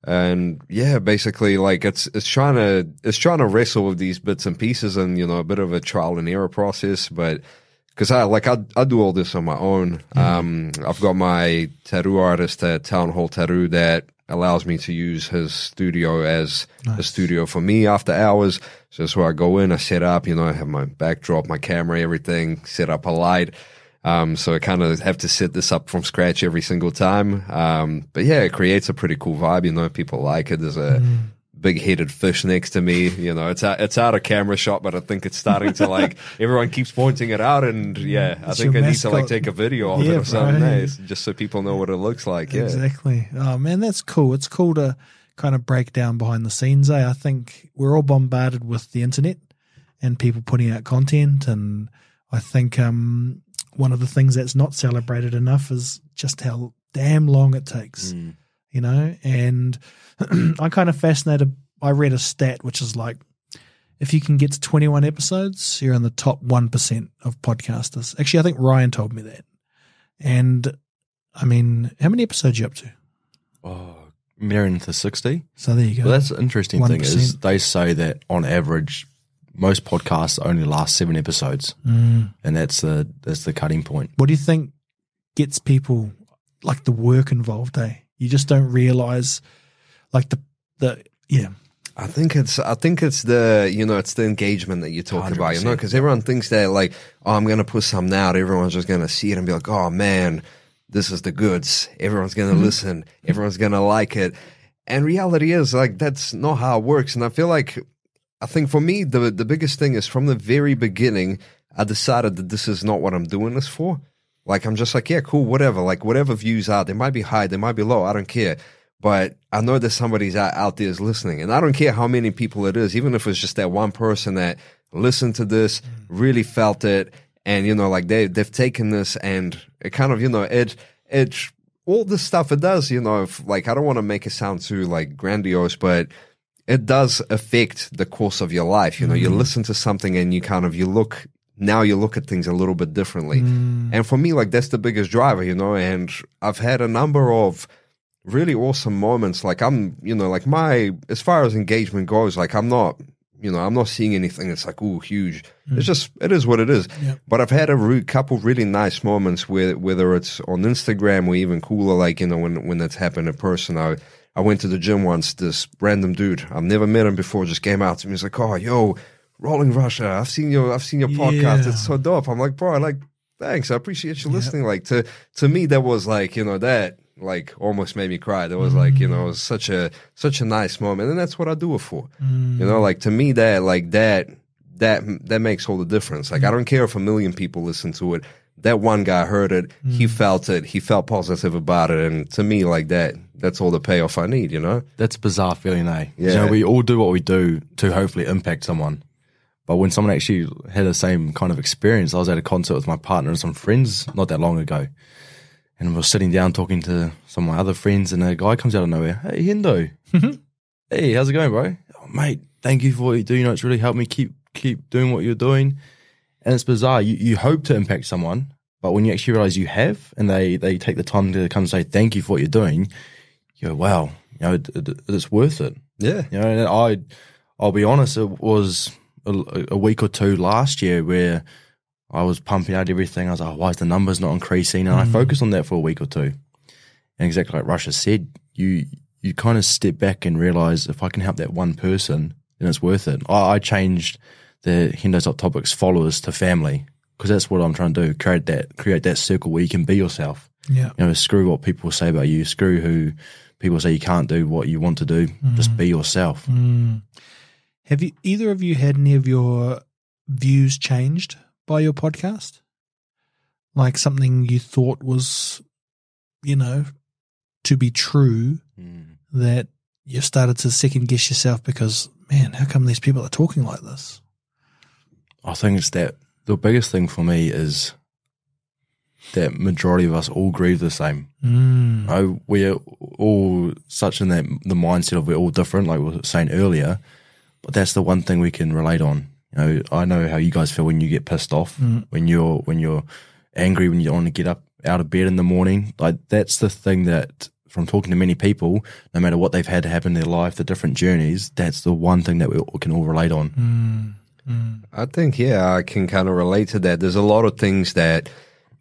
and yeah, basically, like it's it's trying to it's trying to wrestle with these bits and pieces, and you know, a bit of a trial and error process, but. Because I like I I do all this on my own. Um, I've got my tattoo artist at Town Hall Tattoo that allows me to use his studio as a studio for me after hours. So that's where I go in, I set up, you know, I have my backdrop, my camera, everything, set up a light. Um, so I kind of have to set this up from scratch every single time. Um, but yeah, it creates a pretty cool vibe. You know, people like it. There's a big headed fish next to me. You know, it's out, it's out of camera shot, but I think it's starting to like, [LAUGHS] everyone keeps pointing it out. And yeah, I think I need to like take a video of Yeah, it or something bro. nice, just so people know what it looks like. Yeah. Exactly. Oh man, that's cool. It's cool to kind of break down behind the scenes. Eh? I think we're all bombarded with the internet and people putting out content, and I think um, one of the things that's not celebrated enough is just how damn long it takes. Hmm. You know, and [CLEARS THROAT] I'm kind of fascinated. I read a stat which is like. If you can get to 21 episodes, you're in the top 1% of podcasters. Actually, I think Ryan told me that. And I mean, how many episodes you up to? oh, nearing to 60. So there you go. Well, that's the interesting thing is they say that on average, most podcasts only last seven episodes, Mm. and that's the that's the cutting point. What do you think gets people like the work involved? Eh? You just don't realize, like the the yeah. I think it's I think it's the you know it's the engagement that you talk about you know because everyone thinks that like oh I'm gonna put something out everyone's just gonna see it and be like oh man this is the goods everyone's gonna listen everyone's gonna like it and reality is like that's not how it works and I feel like I think for me the the biggest thing is from the very beginning I decided that this is not what I'm doing this for. Like I'm just like yeah cool whatever. Like whatever views out they might be high they might be low I don't care. But I know that somebody's out, out there is listening, and I don't care how many people it is, even if it's just that one person that listened to this, mm. really felt it, and you know, like they they've taken this and it kind of you know it it all the stuff it does, you know, if, like I don't want to make it sound too like grandiose, but it does affect the course of your life. You know, you mm. listen to something and you kind of you look now you look at things a little bit differently. Mm. And for me, like that's the biggest driver, you know. And I've had a number of really awesome moments. Like I'm, you know, like my as far as engagement goes, like I'm not, you know, I'm not seeing anything that's like ooh huge. It's mm. just it is what it is. Yep. But I've had a re- couple really nice moments where whether it's on Instagram or even cooler, like you know when when that's happened in person. I I went to the gym once. This random dude I've never met him before just came out to me. He's like, "Oh, yo, Rolling Russia, I've seen your I've seen your podcast. Yeah. It's so dope." I'm like, "Bro, I like thanks. I appreciate you listening." Like to to me, that was like you know that like almost made me cry. That was like you know mm. it was such a such a nice moment, and that's what I do it for. You know, mm. like to me that like that that that makes all the difference. Like I mm. don't care if a million people listen to it. That one guy heard it, he felt it, he felt positive about it, and to me, like that, that's all the payoff I need. You know? That's a bizarre feeling, eh? You know, we all do what we do to hopefully impact someone. But when someone actually had the same kind of experience, I was at a concert with my partner and some friends not that long ago. And we were sitting down talking to some of my other friends, and a guy comes out of nowhere. Hey, Hendo. [LAUGHS] hey, how's it going, bro? Oh, mate, thank you for what you do. You know, it's really helped me keep keep doing what you're doing. And it's bizarre. You, you hope to impact someone, but when you actually realize you have, and they, they take the time to come and say thank you for what you're doing, you go, wow, you know, it, it, it's worth it. Yeah. You know, and I, I'll be honest, it was a, a week or two last year where I was pumping out everything. I was like, oh, why is the numbers not increasing? And I mm. focused on that for a week or two. And exactly like Russia said, you you kind of step back and realize if I can help that one person, then it's worth it. I, I changed the Hendo's Hot Topics followers to family because that's what I'm trying to do. Create that create that circle where you can be yourself Yeah. you know, screw what people say about you, screw who people say you can't do what you want to do. Just be yourself. Mm. Have you either of you had any of your views changed by your podcast? Like something you thought was, you know, to be true that you've started to second guess yourself because, man, how come these people are talking like this? I think it's that the biggest thing for me is that majority of us all grieve the same. Mm. Oh, we're all such in that the mindset of we're all different, like we were saying earlier. But that's the one thing we can relate on. You know, I know how you guys feel when you get pissed off, mm. when you're when you're angry, when you don't want to get up out of bed in the morning. Like that's the thing that from talking to many people, no matter what they've had to happen in their life, the different journeys, that's the one thing that we can all relate on. Mm. Mm. I think yeah, I can kind of relate to that. There's a lot of things that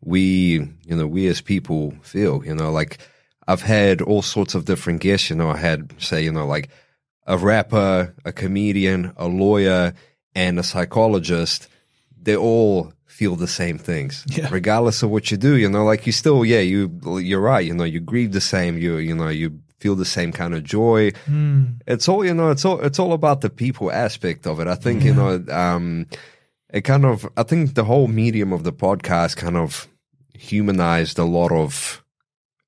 we, you know, we as people feel. You know, like I've had all sorts of different guests. You know, I had say, you know, like a rapper, a comedian, a lawyer, and a psychologist. They all feel the same things, [LAUGHS] Yeah. regardless of what you do. You know, like you still, yeah, you you're right. You know, you grieve the same. You you know, you feel the same kind of joy it's all you know it's all it's all about the people aspect of it i think you know um it kind of i think the whole medium of the podcast kind of humanized a lot of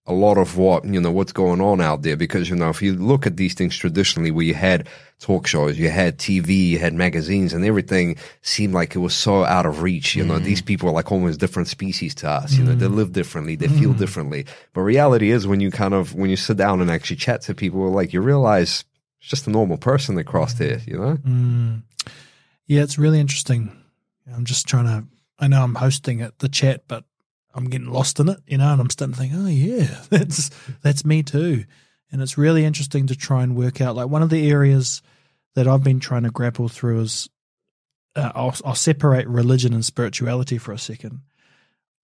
a lot of what you know what's going on out there. Because you know if you look at these things traditionally where you had talk shows you had tv you had magazines and everything seemed like it was so out of reach you know. These mm. people are like almost different species to us you know. They mm. live differently they feel mm. differently. But reality is when you kind of when you sit down and actually chat to people like you realize it's just a normal person that crossed here you know? Mm. Yeah, it's really interesting. I'm just trying to. I know I'm hosting it, the chat, but I'm getting lost in it, you know. And I'm starting to think, oh yeah, [LAUGHS] that's that's me too. And it's really interesting to try and work out. Like one of the areas that I've been trying to grapple through is uh, I'll, I'll separate religion and spirituality for a second.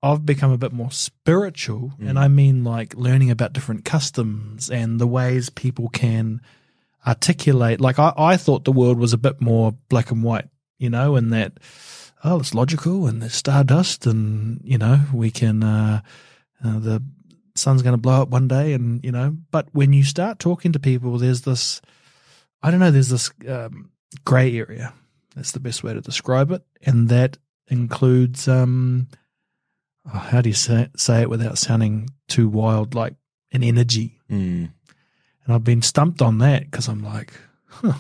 I've become a bit more spiritual, and I mean like learning about different customs and the ways people can articulate. Like I, I thought the world was a bit more black and white, you know, and that oh, it's logical and there's stardust, and you know we can uh, uh, the sun's going to blow up one day, and you know. But when you start talking to people, there's this, I don't know, there's this um, grey area. That's the best way to describe it, and that includes um, oh, how do you say say it without sounding too wild, like an energy. Mm. And I've been stumped on that because I'm like, huh,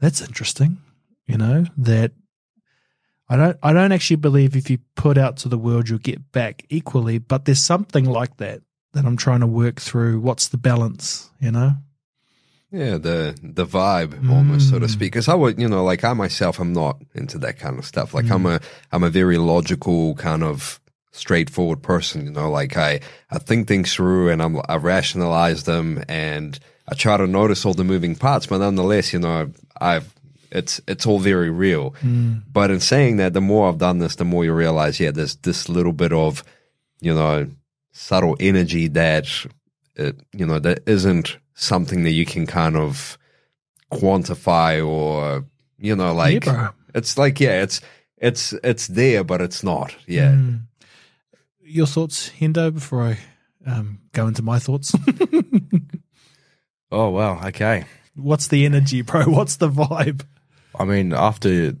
that's interesting. You know, that I don't I don't actually believe if you put out to the world you'll get back equally, but there's something like that that I'm trying to work through. What's the balance, you know? Yeah, the the vibe almost, so to mm. speak. Because I would, you know, like I myself, I'm not into that kind of stuff. Like I'm mm. a I'm a very logical kind of straightforward person. You know, like I I think things through and I'm I rationalize them and I try to notice all the moving parts. But nonetheless, you know, I've it's it's all very real. Mm. But in saying that, the more I've done this, the more you realize, yeah, there's this little bit of, you know, subtle energy that it, you know that isn't something that you can kind of quantify or you know like bro. it's like yeah it's it's it's there but it's not yeah mm. Your thoughts, Hendo, before I um, go into my thoughts. [LAUGHS] Oh wow, okay. What's the energy, bro? What's the vibe? I mean, after,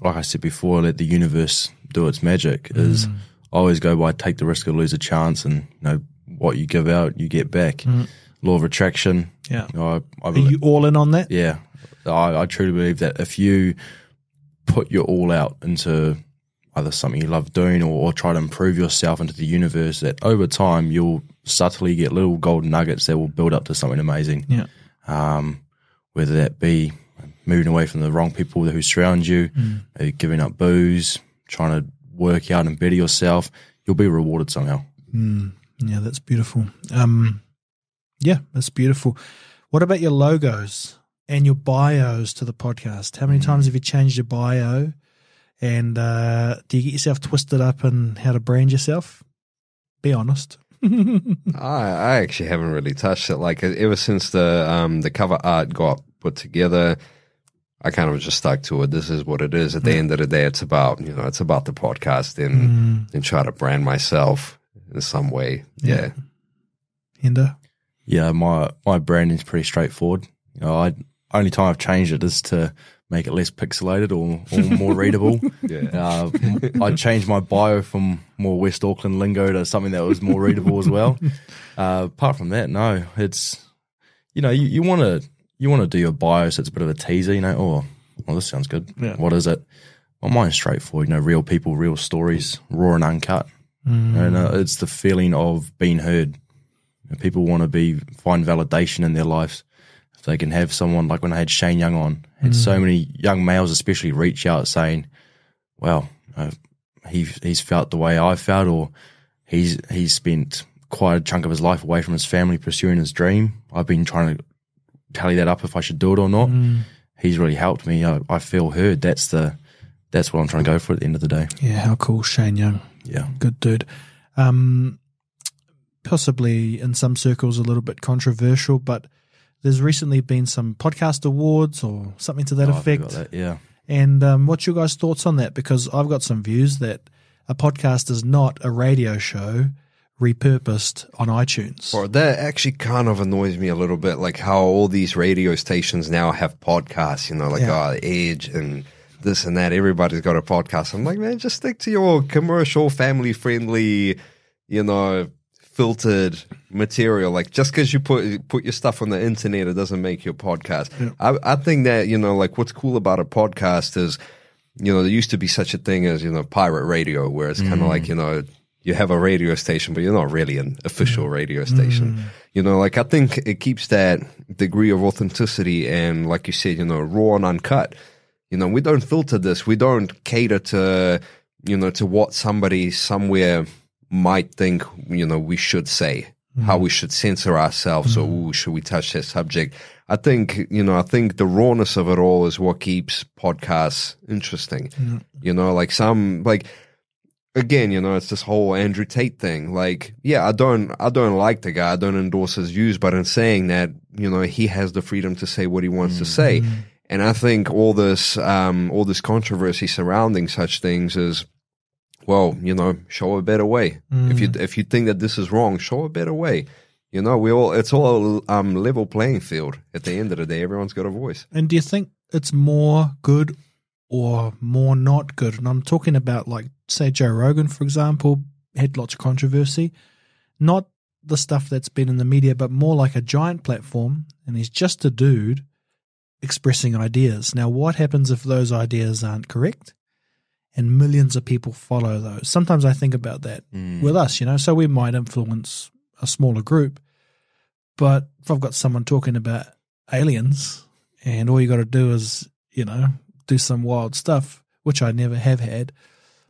like I said before, let the universe do its magic. Is I always go by take the risk or lose a chance, and you know what you give out, you get back. Law of attraction. Yeah. You know, I, I Are you all in on that? yeah, I, I truly believe that if you put your all out into either something you love doing or, or try to improve yourself into the universe, that over time you'll subtly get little golden nuggets that will build up to something amazing. Yeah. um, whether that be moving away from the wrong people who surround you, maybe giving up booze, trying to work out and better yourself, you'll be rewarded somehow. Yeah, that's beautiful. Um, yeah, that's beautiful. What about your logos and your bios to the podcast? How many times have you changed your bio? And uh, do you get yourself twisted up in how to brand yourself? Be honest. [LAUGHS] I, I actually haven't really touched it. Like ever since the um the cover art got put together, I kind of just stuck to it. This is what it is. At the end of the day, it's about you know it's about the podcast and and try to brand myself in some way. Yeah, Hendo? Yeah, my my branding's pretty straightforward. You know, I only time I've changed it is to make it less pixelated or, or more readable. [LAUGHS] yeah. Uh, I changed my bio from more West Auckland lingo to something that was more readable as well. [LAUGHS] Uh, apart from that, no, it's you know you, you want to you want to do your bio so it's a bit of a teaser. You know, oh, well, this sounds good. Yeah. What is it? Well, mine's straightforward. You know, real people, real stories, raw and uncut. And uh, it's the feeling of being heard. You know, people want to be find validation in their lives. If they can have someone like when I had Shane Young on, had so many young males especially reach out saying, "Well, uh, he he's felt the way I felt, or he's he's spent quite a chunk of his life away from his family pursuing his dream. I've been trying to tally that up if I should do it or not. He's really helped me. I, I feel heard. That's the that's what I'm trying to go for at the end of the day. Yeah, how cool, Shane Young. Yeah. Good dude. Um, possibly in some circles a little bit controversial, but there's recently been some podcast awards or something to that Oh, effect. that, Yeah. And um, what's your guys' thoughts on that? Because I've got some views that a podcast is not a radio show repurposed on iTunes. Or that actually kind of annoys me a little bit, like how all these radio stations now have podcasts, you know, like Yeah. uh, Edge and this and that. Everybody's got a podcast. I'm like, man, just stick to your commercial, family friendly, you know, filtered material. Like just because you put put your stuff on the internet, it doesn't make your podcast. I, I think that you know, like what's cool about a podcast is, you know, there used to be such a thing as you know pirate radio, where it's kind of like you know you have a radio station, but you're not really an official mm. radio station. Mm. You know, like I think it keeps that degree of authenticity and, like you said, you know, raw and uncut. You know, we don't filter this. We don't cater to, you know, to what somebody somewhere might think, you know, we should say, mm. how we should censor ourselves or ooh, should we touch that subject. I think, you know, I think the rawness of it all is what keeps podcasts interesting. You know, like some, like, again, you know, it's this whole Andrew Tate thing. Like, yeah, I don't, I don't like the guy. I don't endorse his views, but in saying that, you know, he has the freedom to say what he wants to say. And I think all this, um, all this controversy surrounding such things is, well, you know, show a better way. If you if you think that this is wrong, show a better way. You know, we all it's all a um, level playing field. At the end of the day, everyone's got a voice. And do you think it's more good or more not good? And I'm talking about, like, say, Joe Rogan, for example, had lots of controversy. Not the stuff that's been in the media, but more like a giant platform, and he's just a dude expressing ideas. Now, what happens if those ideas aren't correct? And millions of people follow those. Sometimes I think about that mm. with us, you know. So we might influence a smaller group, but if I've got someone talking about aliens, and all you got to do is, you know, do some wild stuff, which I never have had.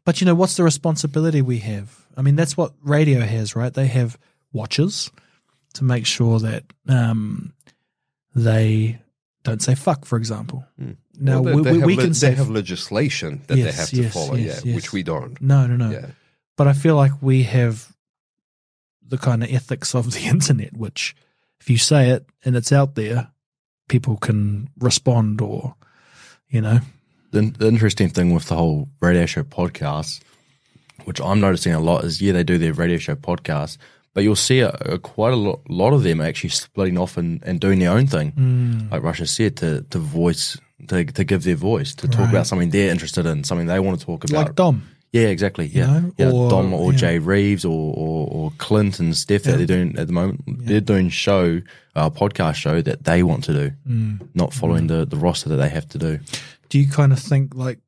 But you know, what's the responsibility we have? I mean, that's what radio has, right? They have watchers to make sure that um, they don't say fuck, for example. Now Hmm. Well, they, we, they we, we le- can they have legislation that they have to yes, follow, yes, yeah, yes. which we don't. no, no, no. Yeah. But I feel like we have the kind of ethics of the [LAUGHS] internet, which if you say it and it's out there, people can respond or, you know, the, the interesting thing with the whole radio show podcast, which I'm noticing a lot, is yeah, they do their radio show podcast, but you'll see a, a quite a lot, lot of them actually splitting off and, and doing their own thing. Mm. Like Russia said, to, to voice, to, to give their voice, to talk Right. about something they're interested in, something they want to talk about. like Dom. Yeah, exactly. Yeah. know, yeah. or- Dom or yeah. Jay Reeves or, or, or Clint and Steph that Yeah. they're doing at the moment. They're doing show, uh, podcast show that they want to do, Mm. not following the, the roster that they have to do. Do you kind of think like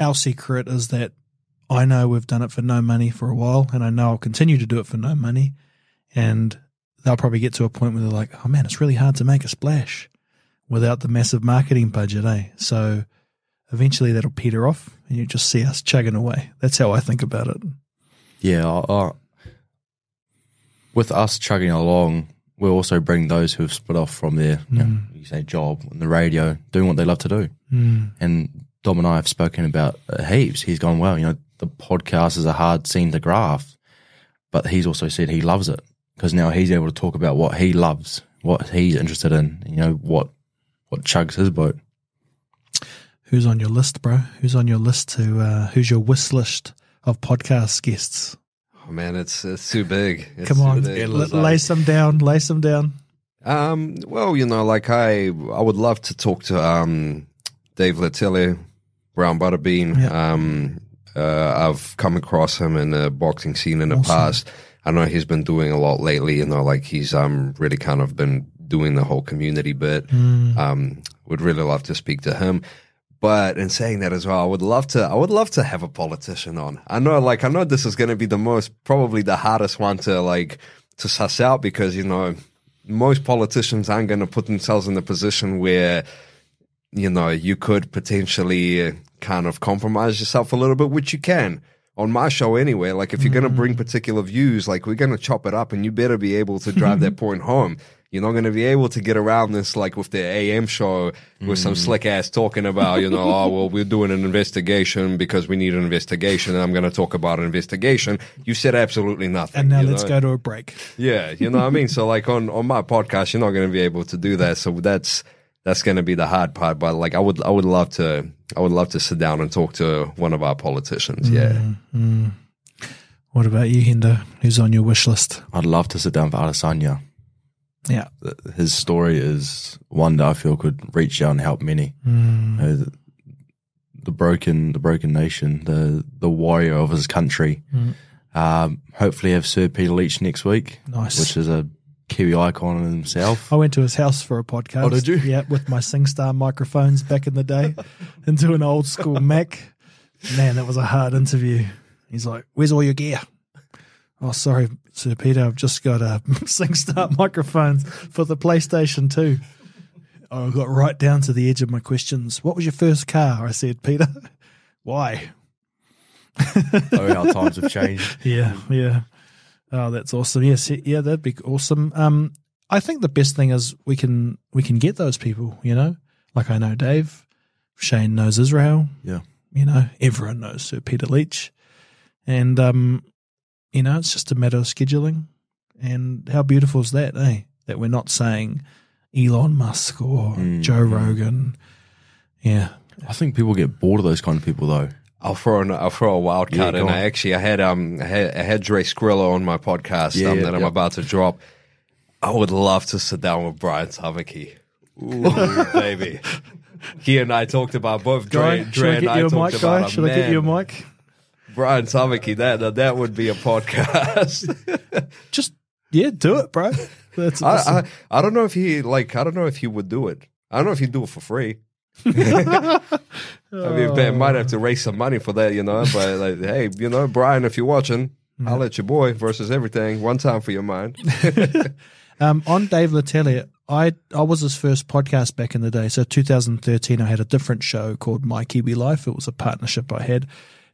our secret is that I know we've done it for no money for a while and I know I'll continue to do it for no money. And they'll probably get to a point where they're like, oh man, it's really hard to make a splash without the massive marketing budget, eh? So eventually that'll peter off and you just see us chugging away. That's how I think about it. Yeah, I, I, with us chugging along, we'll also bring those who have split off from their, you, know, you say, job on the radio, doing what they love to do. Mm. And Dom and I have spoken about heaps. He's gone, well, you know, the podcast is a hard scene to graft, but he's also said he loves it because now he's able to talk about what he loves, what he's interested in, you know, what what chugs his boat. Who's on your list, bro? Who's on your list to, uh, who's your wish list of podcast guests? Oh, man, it's it's too big. It's Come on, too big. l- lay some down, lay some down. Um, well, you know, like I, I would love to talk to um, Dave Letele, Brown Buttabean. Yeah. Um, uh, I've come across him in the boxing scene in the Awesome. past. I know he's been doing a lot lately. You know, like he's um really kind of been doing the whole community bit. Mm. Um, would really love to speak to him. But in saying that as well, I would love to. I would love to have a politician on. I know, like, I know this is going to be the most, probably the hardest one to like to suss out because you know most politicians aren't going to put themselves in a position where you know you could potentially uh, kind of compromise yourself a little bit, which you can on my show anyway. Like, if you're going to bring particular views, like we're going to chop it up, and you better be able to drive that [LAUGHS] point home. You're not going to be able to get around this like with the AM show with some mm. slick ass talking about, you know, oh, well, we're doing an investigation because we need an investigation and I'm going to talk about an investigation. You said absolutely nothing. And now let's know? go to a break. Yeah, you know what I mean? So like on, on my podcast, you're not going to be able to do that. So that's, that's going to be the hard part. But like, I would, I would love to, I would love to sit down and talk to one of our politicians. Yeah. Mm-hmm. What about you, Hendo? Who's on your wish list? I'd love to sit down for Adesanya. Yeah. His story is one that I feel could reach out and help many. Mm. Uh, the, the broken, the broken nation, the the warrior of his country. Um, hopefully, have Sir Peter Leitch next week, Nice. which is a Kiwi icon in himself. I went to his house for a podcast. Oh, did you? Yeah, with my SingStar microphones back in the day [LAUGHS] into an old school Mac. Man, that was a hard interview. He's like, Where's all your gear? Oh, sorry, Sir Peter. I've just got a [LAUGHS] SingStar microphones for the PlayStation 2. I got right down to the edge of my questions. What was your first car? I said, Peter. [LAUGHS] Why? oh, how times have changed. [LAUGHS] Yeah, yeah. Oh, that's awesome. Yes, yeah, that'd be awesome. Um, I think the best thing is we can we can get those people. You know, like I know Dave, Shane knows Israel. Yeah. You know, everyone knows Sir Peter Leitch, and um, you know, it's just a matter of scheduling. And how beautiful is that, eh? That we're not saying Elon Musk or Mm, Joe Rogan. Yeah, I think people get bored of those kind of people, though. I'll throw an, I'll throw a wild card go in. on. I actually I had um I had, I had Dre Skrilla on my podcast Yeah, um, yeah, that I'm about to drop. I would love to sit down with Brian Savicki. Ooh, [LAUGHS] baby. He and I talked about both Dre, guy, Dre should I and get I a talked mic, about guy? a Should I get you a mic? Brian Savicki, that that would be a podcast. [LAUGHS] Just yeah, do it, bro. That's [LAUGHS] I, awesome. I I don't know if he like I don't know if he would do it. I don't know if he'd do it for free. [LAUGHS] I mean, Ben might have to raise some money for that, you know. But like, hey, you know, Brian, if you're watching, I'll let your boy versus everything one time for your mind. Um, on Dave Letele, I I was his first podcast back in the day. So 2013, I had a different show called My Kiwi Life. It was a partnership I had.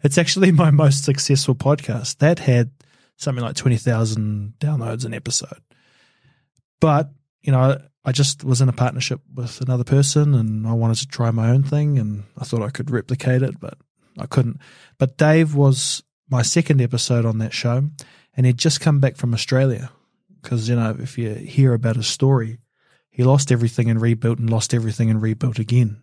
It's actually my most successful podcast. That had something like 20,000 downloads an episode. But, you know, I just was in a partnership with another person and I wanted to try my own thing and I thought I could replicate it, but I couldn't. But Dave was my second episode on that show and he'd just come back from Australia because, you know, if you hear about his story, he lost everything and rebuilt and lost everything and rebuilt again.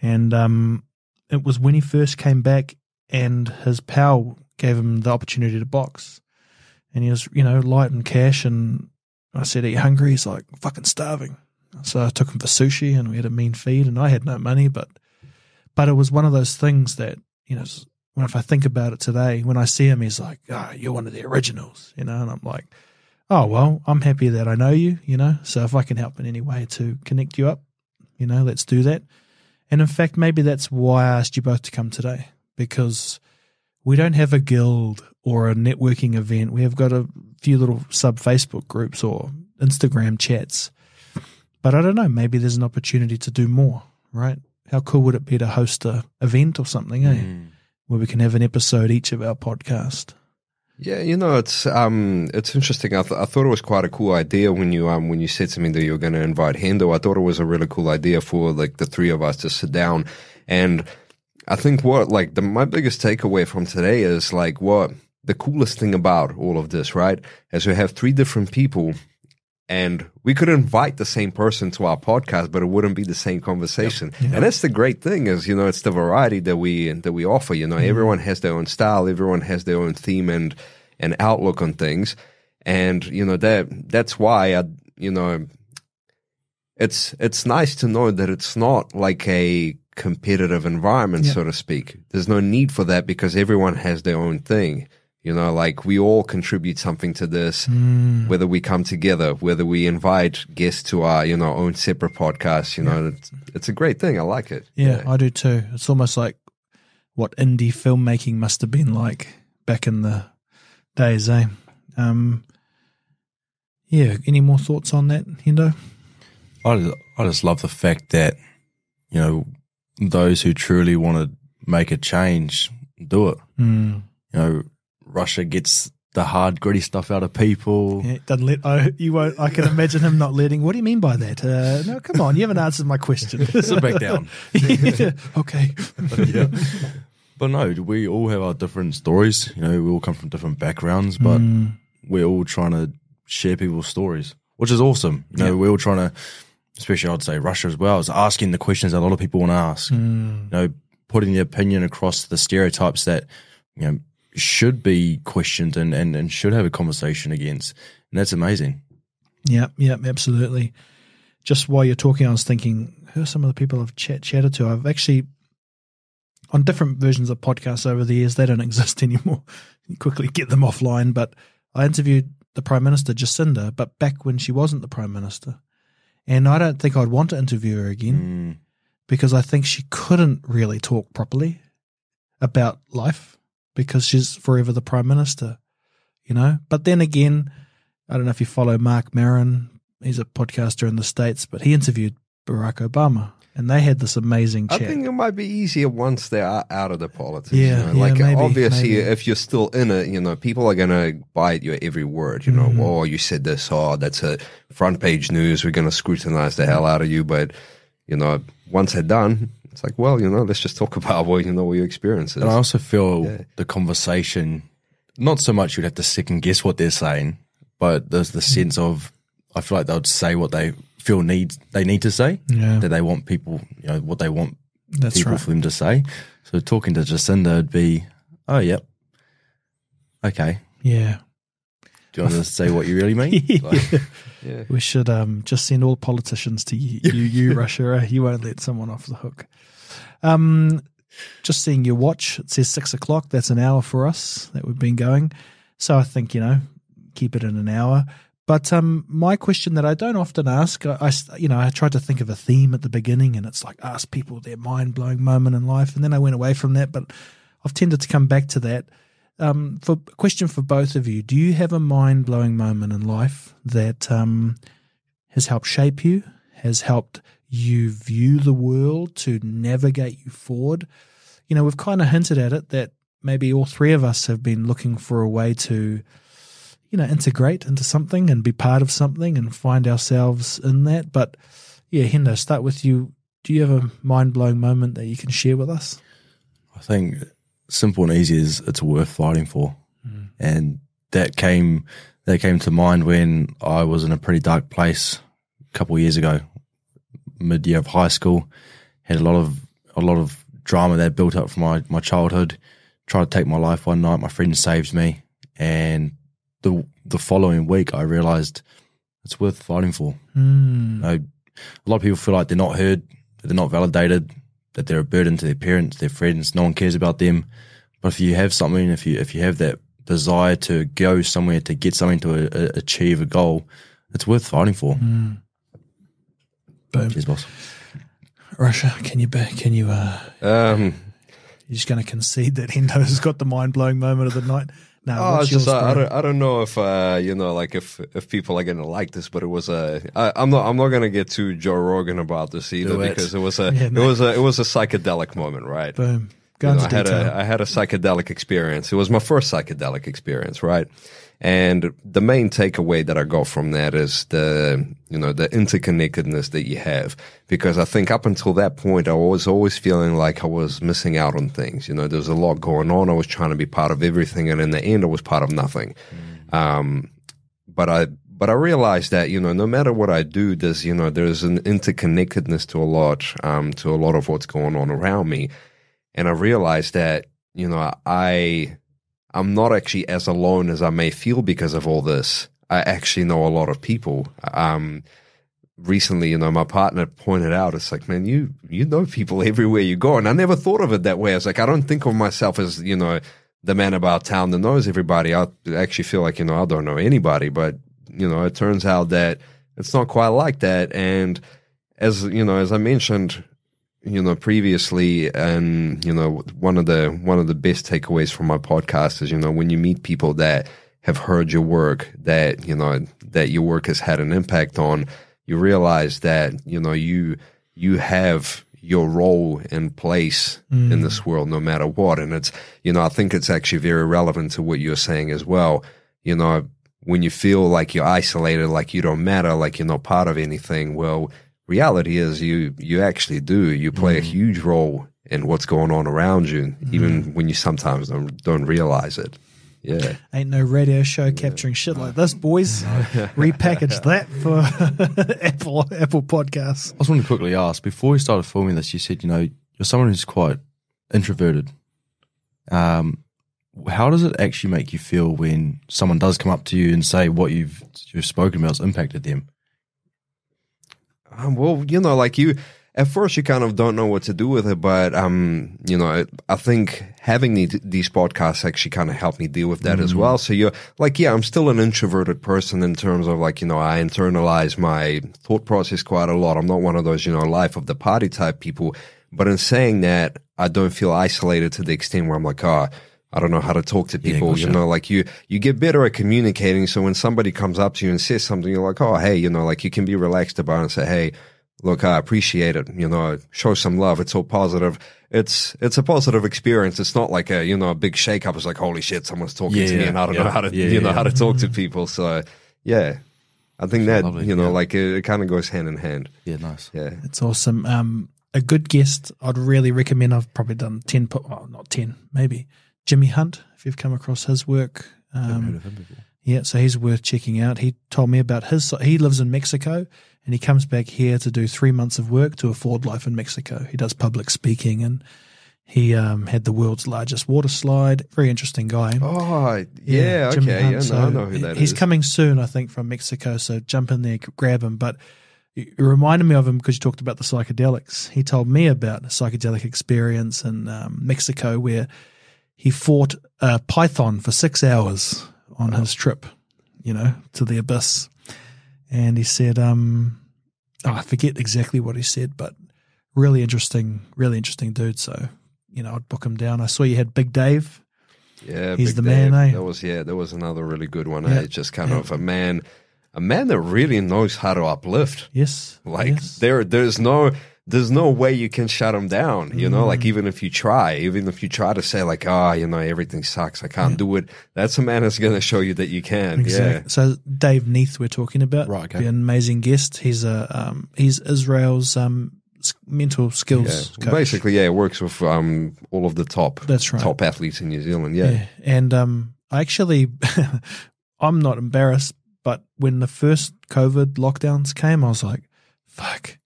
And um, it was when he first came back and his pal gave him the opportunity to box. And he was, you know, light and cash and I said, Are you hungry? He's like, fucking starving. So I took him for sushi and we had a mean feed and I had no money, but but it was one of those things that, you know, when if I think about it today, when I see him, he's like, Oh, you're one of the originals, you know, and I'm like, Oh well, I'm happy that I know you, you know. So if I can help in any way to connect you up, you know, let's do that. And in fact, maybe that's why I asked you both to come today, because we don't have a guild or a networking event. We have got a few little sub Facebook groups or Instagram chats. But I don't know, maybe there's an opportunity to do more, right? How cool would it be to host a event or something, eh? Where we can have an episode each of our podcast. Yeah, you know, it's um, it's interesting. I, th- I thought it was quite a cool idea when you um, when you said to me that you were going to invite Hendo. I thought it was a really cool idea for like the three of us to sit down. And I think what like the my biggest takeaway from today is like what the coolest thing about all of this, right? Is we have three different people, and we could invite the same person to our podcast, but it wouldn't be the same conversation. And that's the great thing is, you know, it's the variety that we that we offer. You know, mm-hmm. everyone has their own style, everyone has their own theme and and outlook on things, and you know that that's why I, you know, it's it's nice to know that it's not like a competitive environment, Yeah. so to speak. There's no need for that because everyone has their own thing. You know, like we all contribute something to this, Mm. whether we come together, whether we invite guests to our, you know, own separate podcasts, you know, it's, it's a great thing. I like it. Yeah, I do too. It's almost like what indie filmmaking must have been like back in the days, eh? Um, yeah. Any more thoughts on that, Hendo? I, I just love the fact that, you know, those who truly want to make a change do it. Mm. You know, Russia gets the hard, gritty stuff out of people. Yeah, doesn't let. I, you won't. I can imagine him not letting. What do you mean by that? Uh, no, come on. You haven't answered my question. [LAUGHS] Sit back down. [LAUGHS] Yeah, Okay. [LAUGHS] yeah. But no, we all have our different stories. You know, we all come from different backgrounds, but Mm. we're all trying to share people's stories, which is awesome. You know, we're all trying to, especially I'd say Russia as well, is asking the questions that a lot of people want to ask. Mm. You know, putting the opinion across the stereotypes that, you know, should be questioned and, and, and should have a conversation against. And that's amazing. Yeah, yeah, absolutely. Just while you're talking, I was thinking, who are some of the people I've chat, chatted to? I've actually, on different versions of podcasts over the years, they don't [LAUGHS] exist anymore. You quickly get them offline. But I interviewed the Prime Minister, Jacinda, but back when she wasn't the Prime Minister. And I don't think I'd want to interview her again Mm, because I think she couldn't really talk properly about life because she's forever the prime minister, you know. But then again, I don't know if you follow Marc Maron. He's a podcaster in the states, but he interviewed Barack Obama, and they had this amazing I think it might be easier once they are out of the politics. Yeah, you know? yeah, like maybe, obviously, maybe. if you're still in it, you know, people are gonna bite your every word. You know, Mhm. oh, you said this. Oh, that's a front page news. We're gonna scrutinize the hell out of you. But you know, once they're done, it's like, well, you know, let's just talk [LAUGHS] about what you know what your experience is. And I also feel Yeah. the conversation, not so much you'd have to second guess what they're saying, but there's the sense of, I feel like they'll say what they feel needs they need to say, yeah, that they want people, you know, what they want that's people right. for them to say. So talking to Jacinda would be, oh, yep. Okay. Yeah, Do you want to say what you really mean? [LAUGHS] Like, yeah. we should um, just send all politicians to you, you, you [LAUGHS] Russia. eh? You won't let someone off the hook. Um, just seeing your watch, it says six o'clock. That's an hour for us that we've been going. So I think you know, keep it in an hour. But um, my question that I don't often ask, I, I you know, I tried to think of a theme at the beginning, and it's like ask people their mind blowing moment in life, and then I went away from that. But I've tended to come back to that. um, for question for both of you: Do you have a mind blowing moment in life that um, has helped shape you, has helped you view the world to navigate you forward? You know, we've kind of hinted at it that maybe all three of us have been looking for a way to, you know, integrate into something and be part of something and find ourselves in that. But yeah, Hendo, start with you. Do you have a mind blowing moment that you can share with us? I think simple and easy is it's worth fighting for, mm. and that came that came to mind when I was in a pretty dark place a couple of years ago, mid year of high school. Had a lot of a lot of drama that built up from my my childhood. Tried to take my life one night. My friend saved me, and the the following week I realized it's worth fighting for. Mm. know, a lot of people feel like they're not heard, that they're not validated, that they're a burden to their parents, their friends. No one cares about them. But if you have something, if you if you have that desire to go somewhere to get something to a, a, achieve a goal, it's worth fighting for. Boom. Cheers, boss. Russia, can you be, can you uh, Um, you're just going to concede that Hendo's got the mind blowing moment of the night? No, Oh, it's just I, I don't I don't know if uh you know like if if people are gonna like this, but it was a I, I'm not I'm not gonna get too Joe Rogan about this either it. because it was a [LAUGHS] Yeah, it was a it was a psychedelic moment, right? Boom. You know, I had detail. a I had a psychedelic experience. It was my first psychedelic experience, right? And the main takeaway that I got from that is the you know the interconnectedness that you have. Because I think up until that point, I was always feeling like I was missing out on things. You know, there was a lot going on. I was trying to be part of everything, and in the end, I was part of nothing. Um, but I but I realized that you know no matter what I do, there's you know there's an interconnectedness to a lot um, to a lot of what's going on around me, and I realized that you know I I'm not actually as alone as I may feel because of all this. I actually know a lot of people. Um, recently, you know, my partner pointed out, it's like, man, you you know people [LAUGHS] everywhere you go, and I never thought of it that way. I was like, I don't think of myself as you know the man about town that knows everybody. I actually feel like you know I don't know anybody, but you know, it turns out that it's not quite like that. And as you know, as I mentioned, you know, previously, and you know, one of the one of the best takeaways from my podcast is you know when you meet people that have heard your work, that you know that your work has had an impact on, you realize that you know you you have your role and place in this mm. world no matter what. And it's you know i think it's actually very relevant to what you're saying as well. You know when you feel like you're isolated like you don't matter like you're not part of anything well reality is you you actually do you play a huge role in what's going on around you even when you sometimes don't, don't realize it yeah Ain't no radio show capturing shit like this, boys. [LAUGHS] Repackage that for [LAUGHS] Apple Apple Podcasts. I was want to quickly ask before we started filming this, you said, you know, you're someone who's quite introverted. Um, how does it actually make you feel when someone does come up to you and say what you've you've spoken about has impacted them? Um, well, you know, like you, at first you kind of don't know what to do with it, but um, you know, I think having the, these podcasts actually kind of helped me deal with that as well. So you're like, yeah, I'm still an introverted person in terms of like, you know, I internalize my thought process quite a lot. I'm not one of those, you know, life of the party type people. But in saying that, I don't feel isolated to the extent where I'm like, oh, I don't know how to talk to people. You gotcha. know, like you, you get better at communicating. So when somebody comes up to you and says something, you're like, oh, hey, you know, like you can be relaxed about it and say, hey, look, I appreciate it. You know, show some love. It's all positive. It's it's a positive experience. It's not like a you know a big shake up. It's like holy shit, someone's talking to me, and I don't yeah, know how to yeah, you know yeah. how to talk to people. So yeah, I think that lovely, you know yeah. like it, it kind of goes hand in hand. Yeah, nice. Yeah. It's awesome. Um, a good guest I'd really recommend. I've probably done 10, po- well, not 10, maybe. Jimmy Hunt, if you've come across his work. Um, yeah, so he's worth checking out. He told me about his, he lives in Mexico and he comes back here to do three months of work to afford life in Mexico. He does public speaking and he um, had the world's largest water slide. Very interesting guy. Oh yeah, Jimmy okay, Hunt. yeah, So I know who that is. he's coming soon, I think, from Mexico. So jump in there, grab him. But it reminded me of him because you talked about the psychedelics. He told me about a psychedelic experience in um, Mexico where he fought a python for six hours on his trip, you know, to the abyss. And he said, um, oh, I forget exactly what he said, but really interesting, really interesting dude. So, you know, I'd book him down. I saw you had Big Dave Yeah, He's Big the man, eh? That was yeah, that was another really good one. Yeah, Eh? Just kind yeah. of a man, a man that really knows how to uplift. Yes. Like yes. there, there's no, there's no way you can shut them down. You know, Mm. like even if you try, even if you try to say like, ah, you know, everything sucks, I can't do it. That's a man that's going to show you that you can. Exactly. So Dave Neath, we're talking about, Right, okay. Be an amazing guest. He's a um, he's Israel's um, mental skills yeah. coach. Basically, yeah, it works with um all of the top, That's right. top athletes in New Zealand. Yeah, Yeah. And um, I actually, [LAUGHS] I'm not embarrassed, but when the first COVID lockdowns came, I was like, fuck,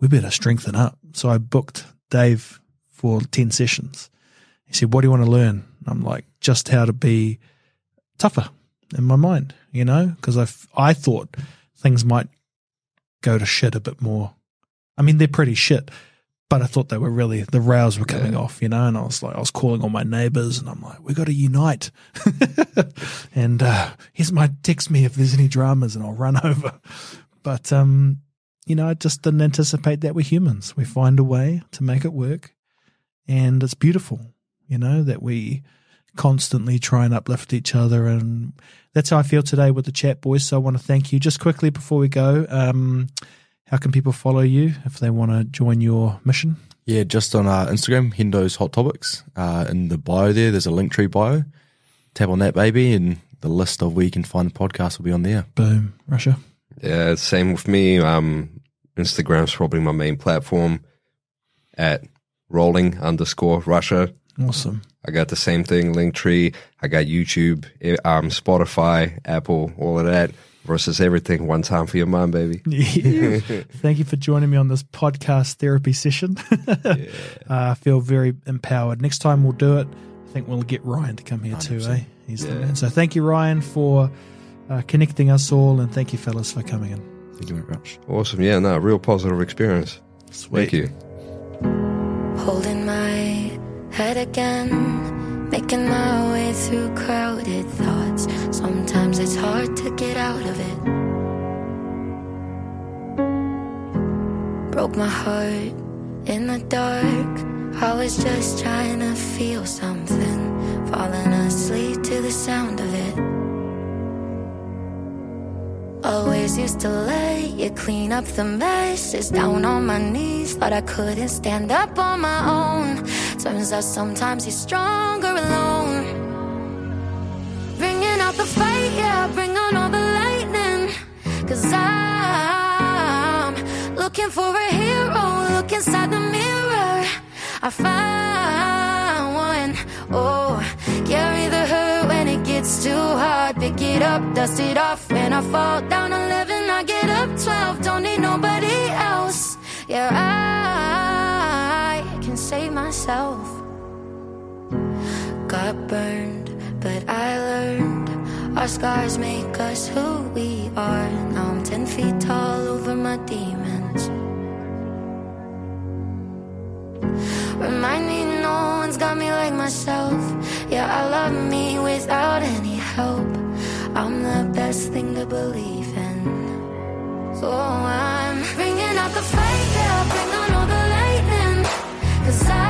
we better strengthen up. So I booked Dave for 10 sessions. He said, What do you want to learn? I'm like, Just how to be tougher in my mind, you know, because I, I thought things might go to shit a bit more. I mean, they're pretty shit, but I thought they were really, the rails were coming off, you know, and I was like, I was calling all my neighbors and I'm like, we got to unite. [LAUGHS] and uh, here's my text me if there's any dramas and I'll run [LAUGHS] over. But, um, you know, I just didn't anticipate that we're humans. We find a way to make it work. And it's beautiful, you know, that we constantly try and uplift each other. And that's how I feel today with the chat, boys. So I want to thank you. Just quickly before we go, um, how can people follow you if they want to join your mission? Yeah, just on uh, Instagram, Hendo's Hot Topics. Uh, in the bio there, there's a Linktree bio. Tap on that, baby, and the list of where you can find the podcast will be on there. Boom, Russia. Yeah, same with me. Um, Instagram's probably my main platform at rolling underscore Russia. Awesome. I got the same thing, Linktree. I got YouTube, eh, um, Spotify, Apple, all of that. Versus everything, one time for your mind, baby. [LAUGHS] Yeah. Thank you for joining me on this podcast therapy session. [LAUGHS] uh, I feel very empowered. Next time we'll do it. I think we'll get Ryan to come here too, eh? He's the man. So thank you, Ryan, for uh, connecting us all, and thank you, fellas, for coming in. Thank you very much. Awesome. Yeah, no, real positive experience. Sweet. Thank you. Holding my head again, making my way through crowded thoughts. Sometimes it's hard to get out of it. Broke my heart in the dark. I was just trying to feel something, falling asleep to the sound of it. Always used to lay you clean up the messes down on my knees. Thought I couldn't stand up on my own. Turns out sometimes you're stronger alone. Bringing out the fight, yeah, bring on all the lightning. Cause I'm looking for a hero. Look inside the mirror. I find one. Oh, carry the hurt when it gets too hard. Pick it up, dust it off. When I fall down 11, I get up 12. Don't need nobody else. Yeah, I can save myself. Got burned, but I learned. Our scars make us who we are. Now I'm 10 feet tall over my demons. Remind me no one's got me like myself. Yeah, I love me without any help. I'm the best thing to believe in. So I'm bringing out the yeah, bring on all the lightning. Cause I'm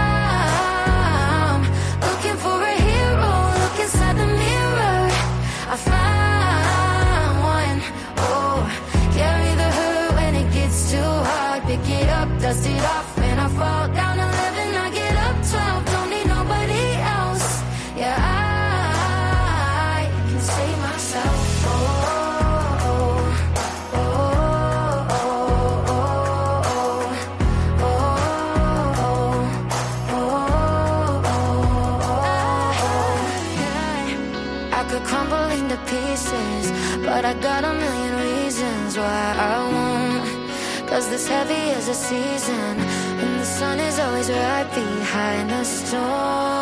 This heavy as a season, and the sun is always right behind the storm.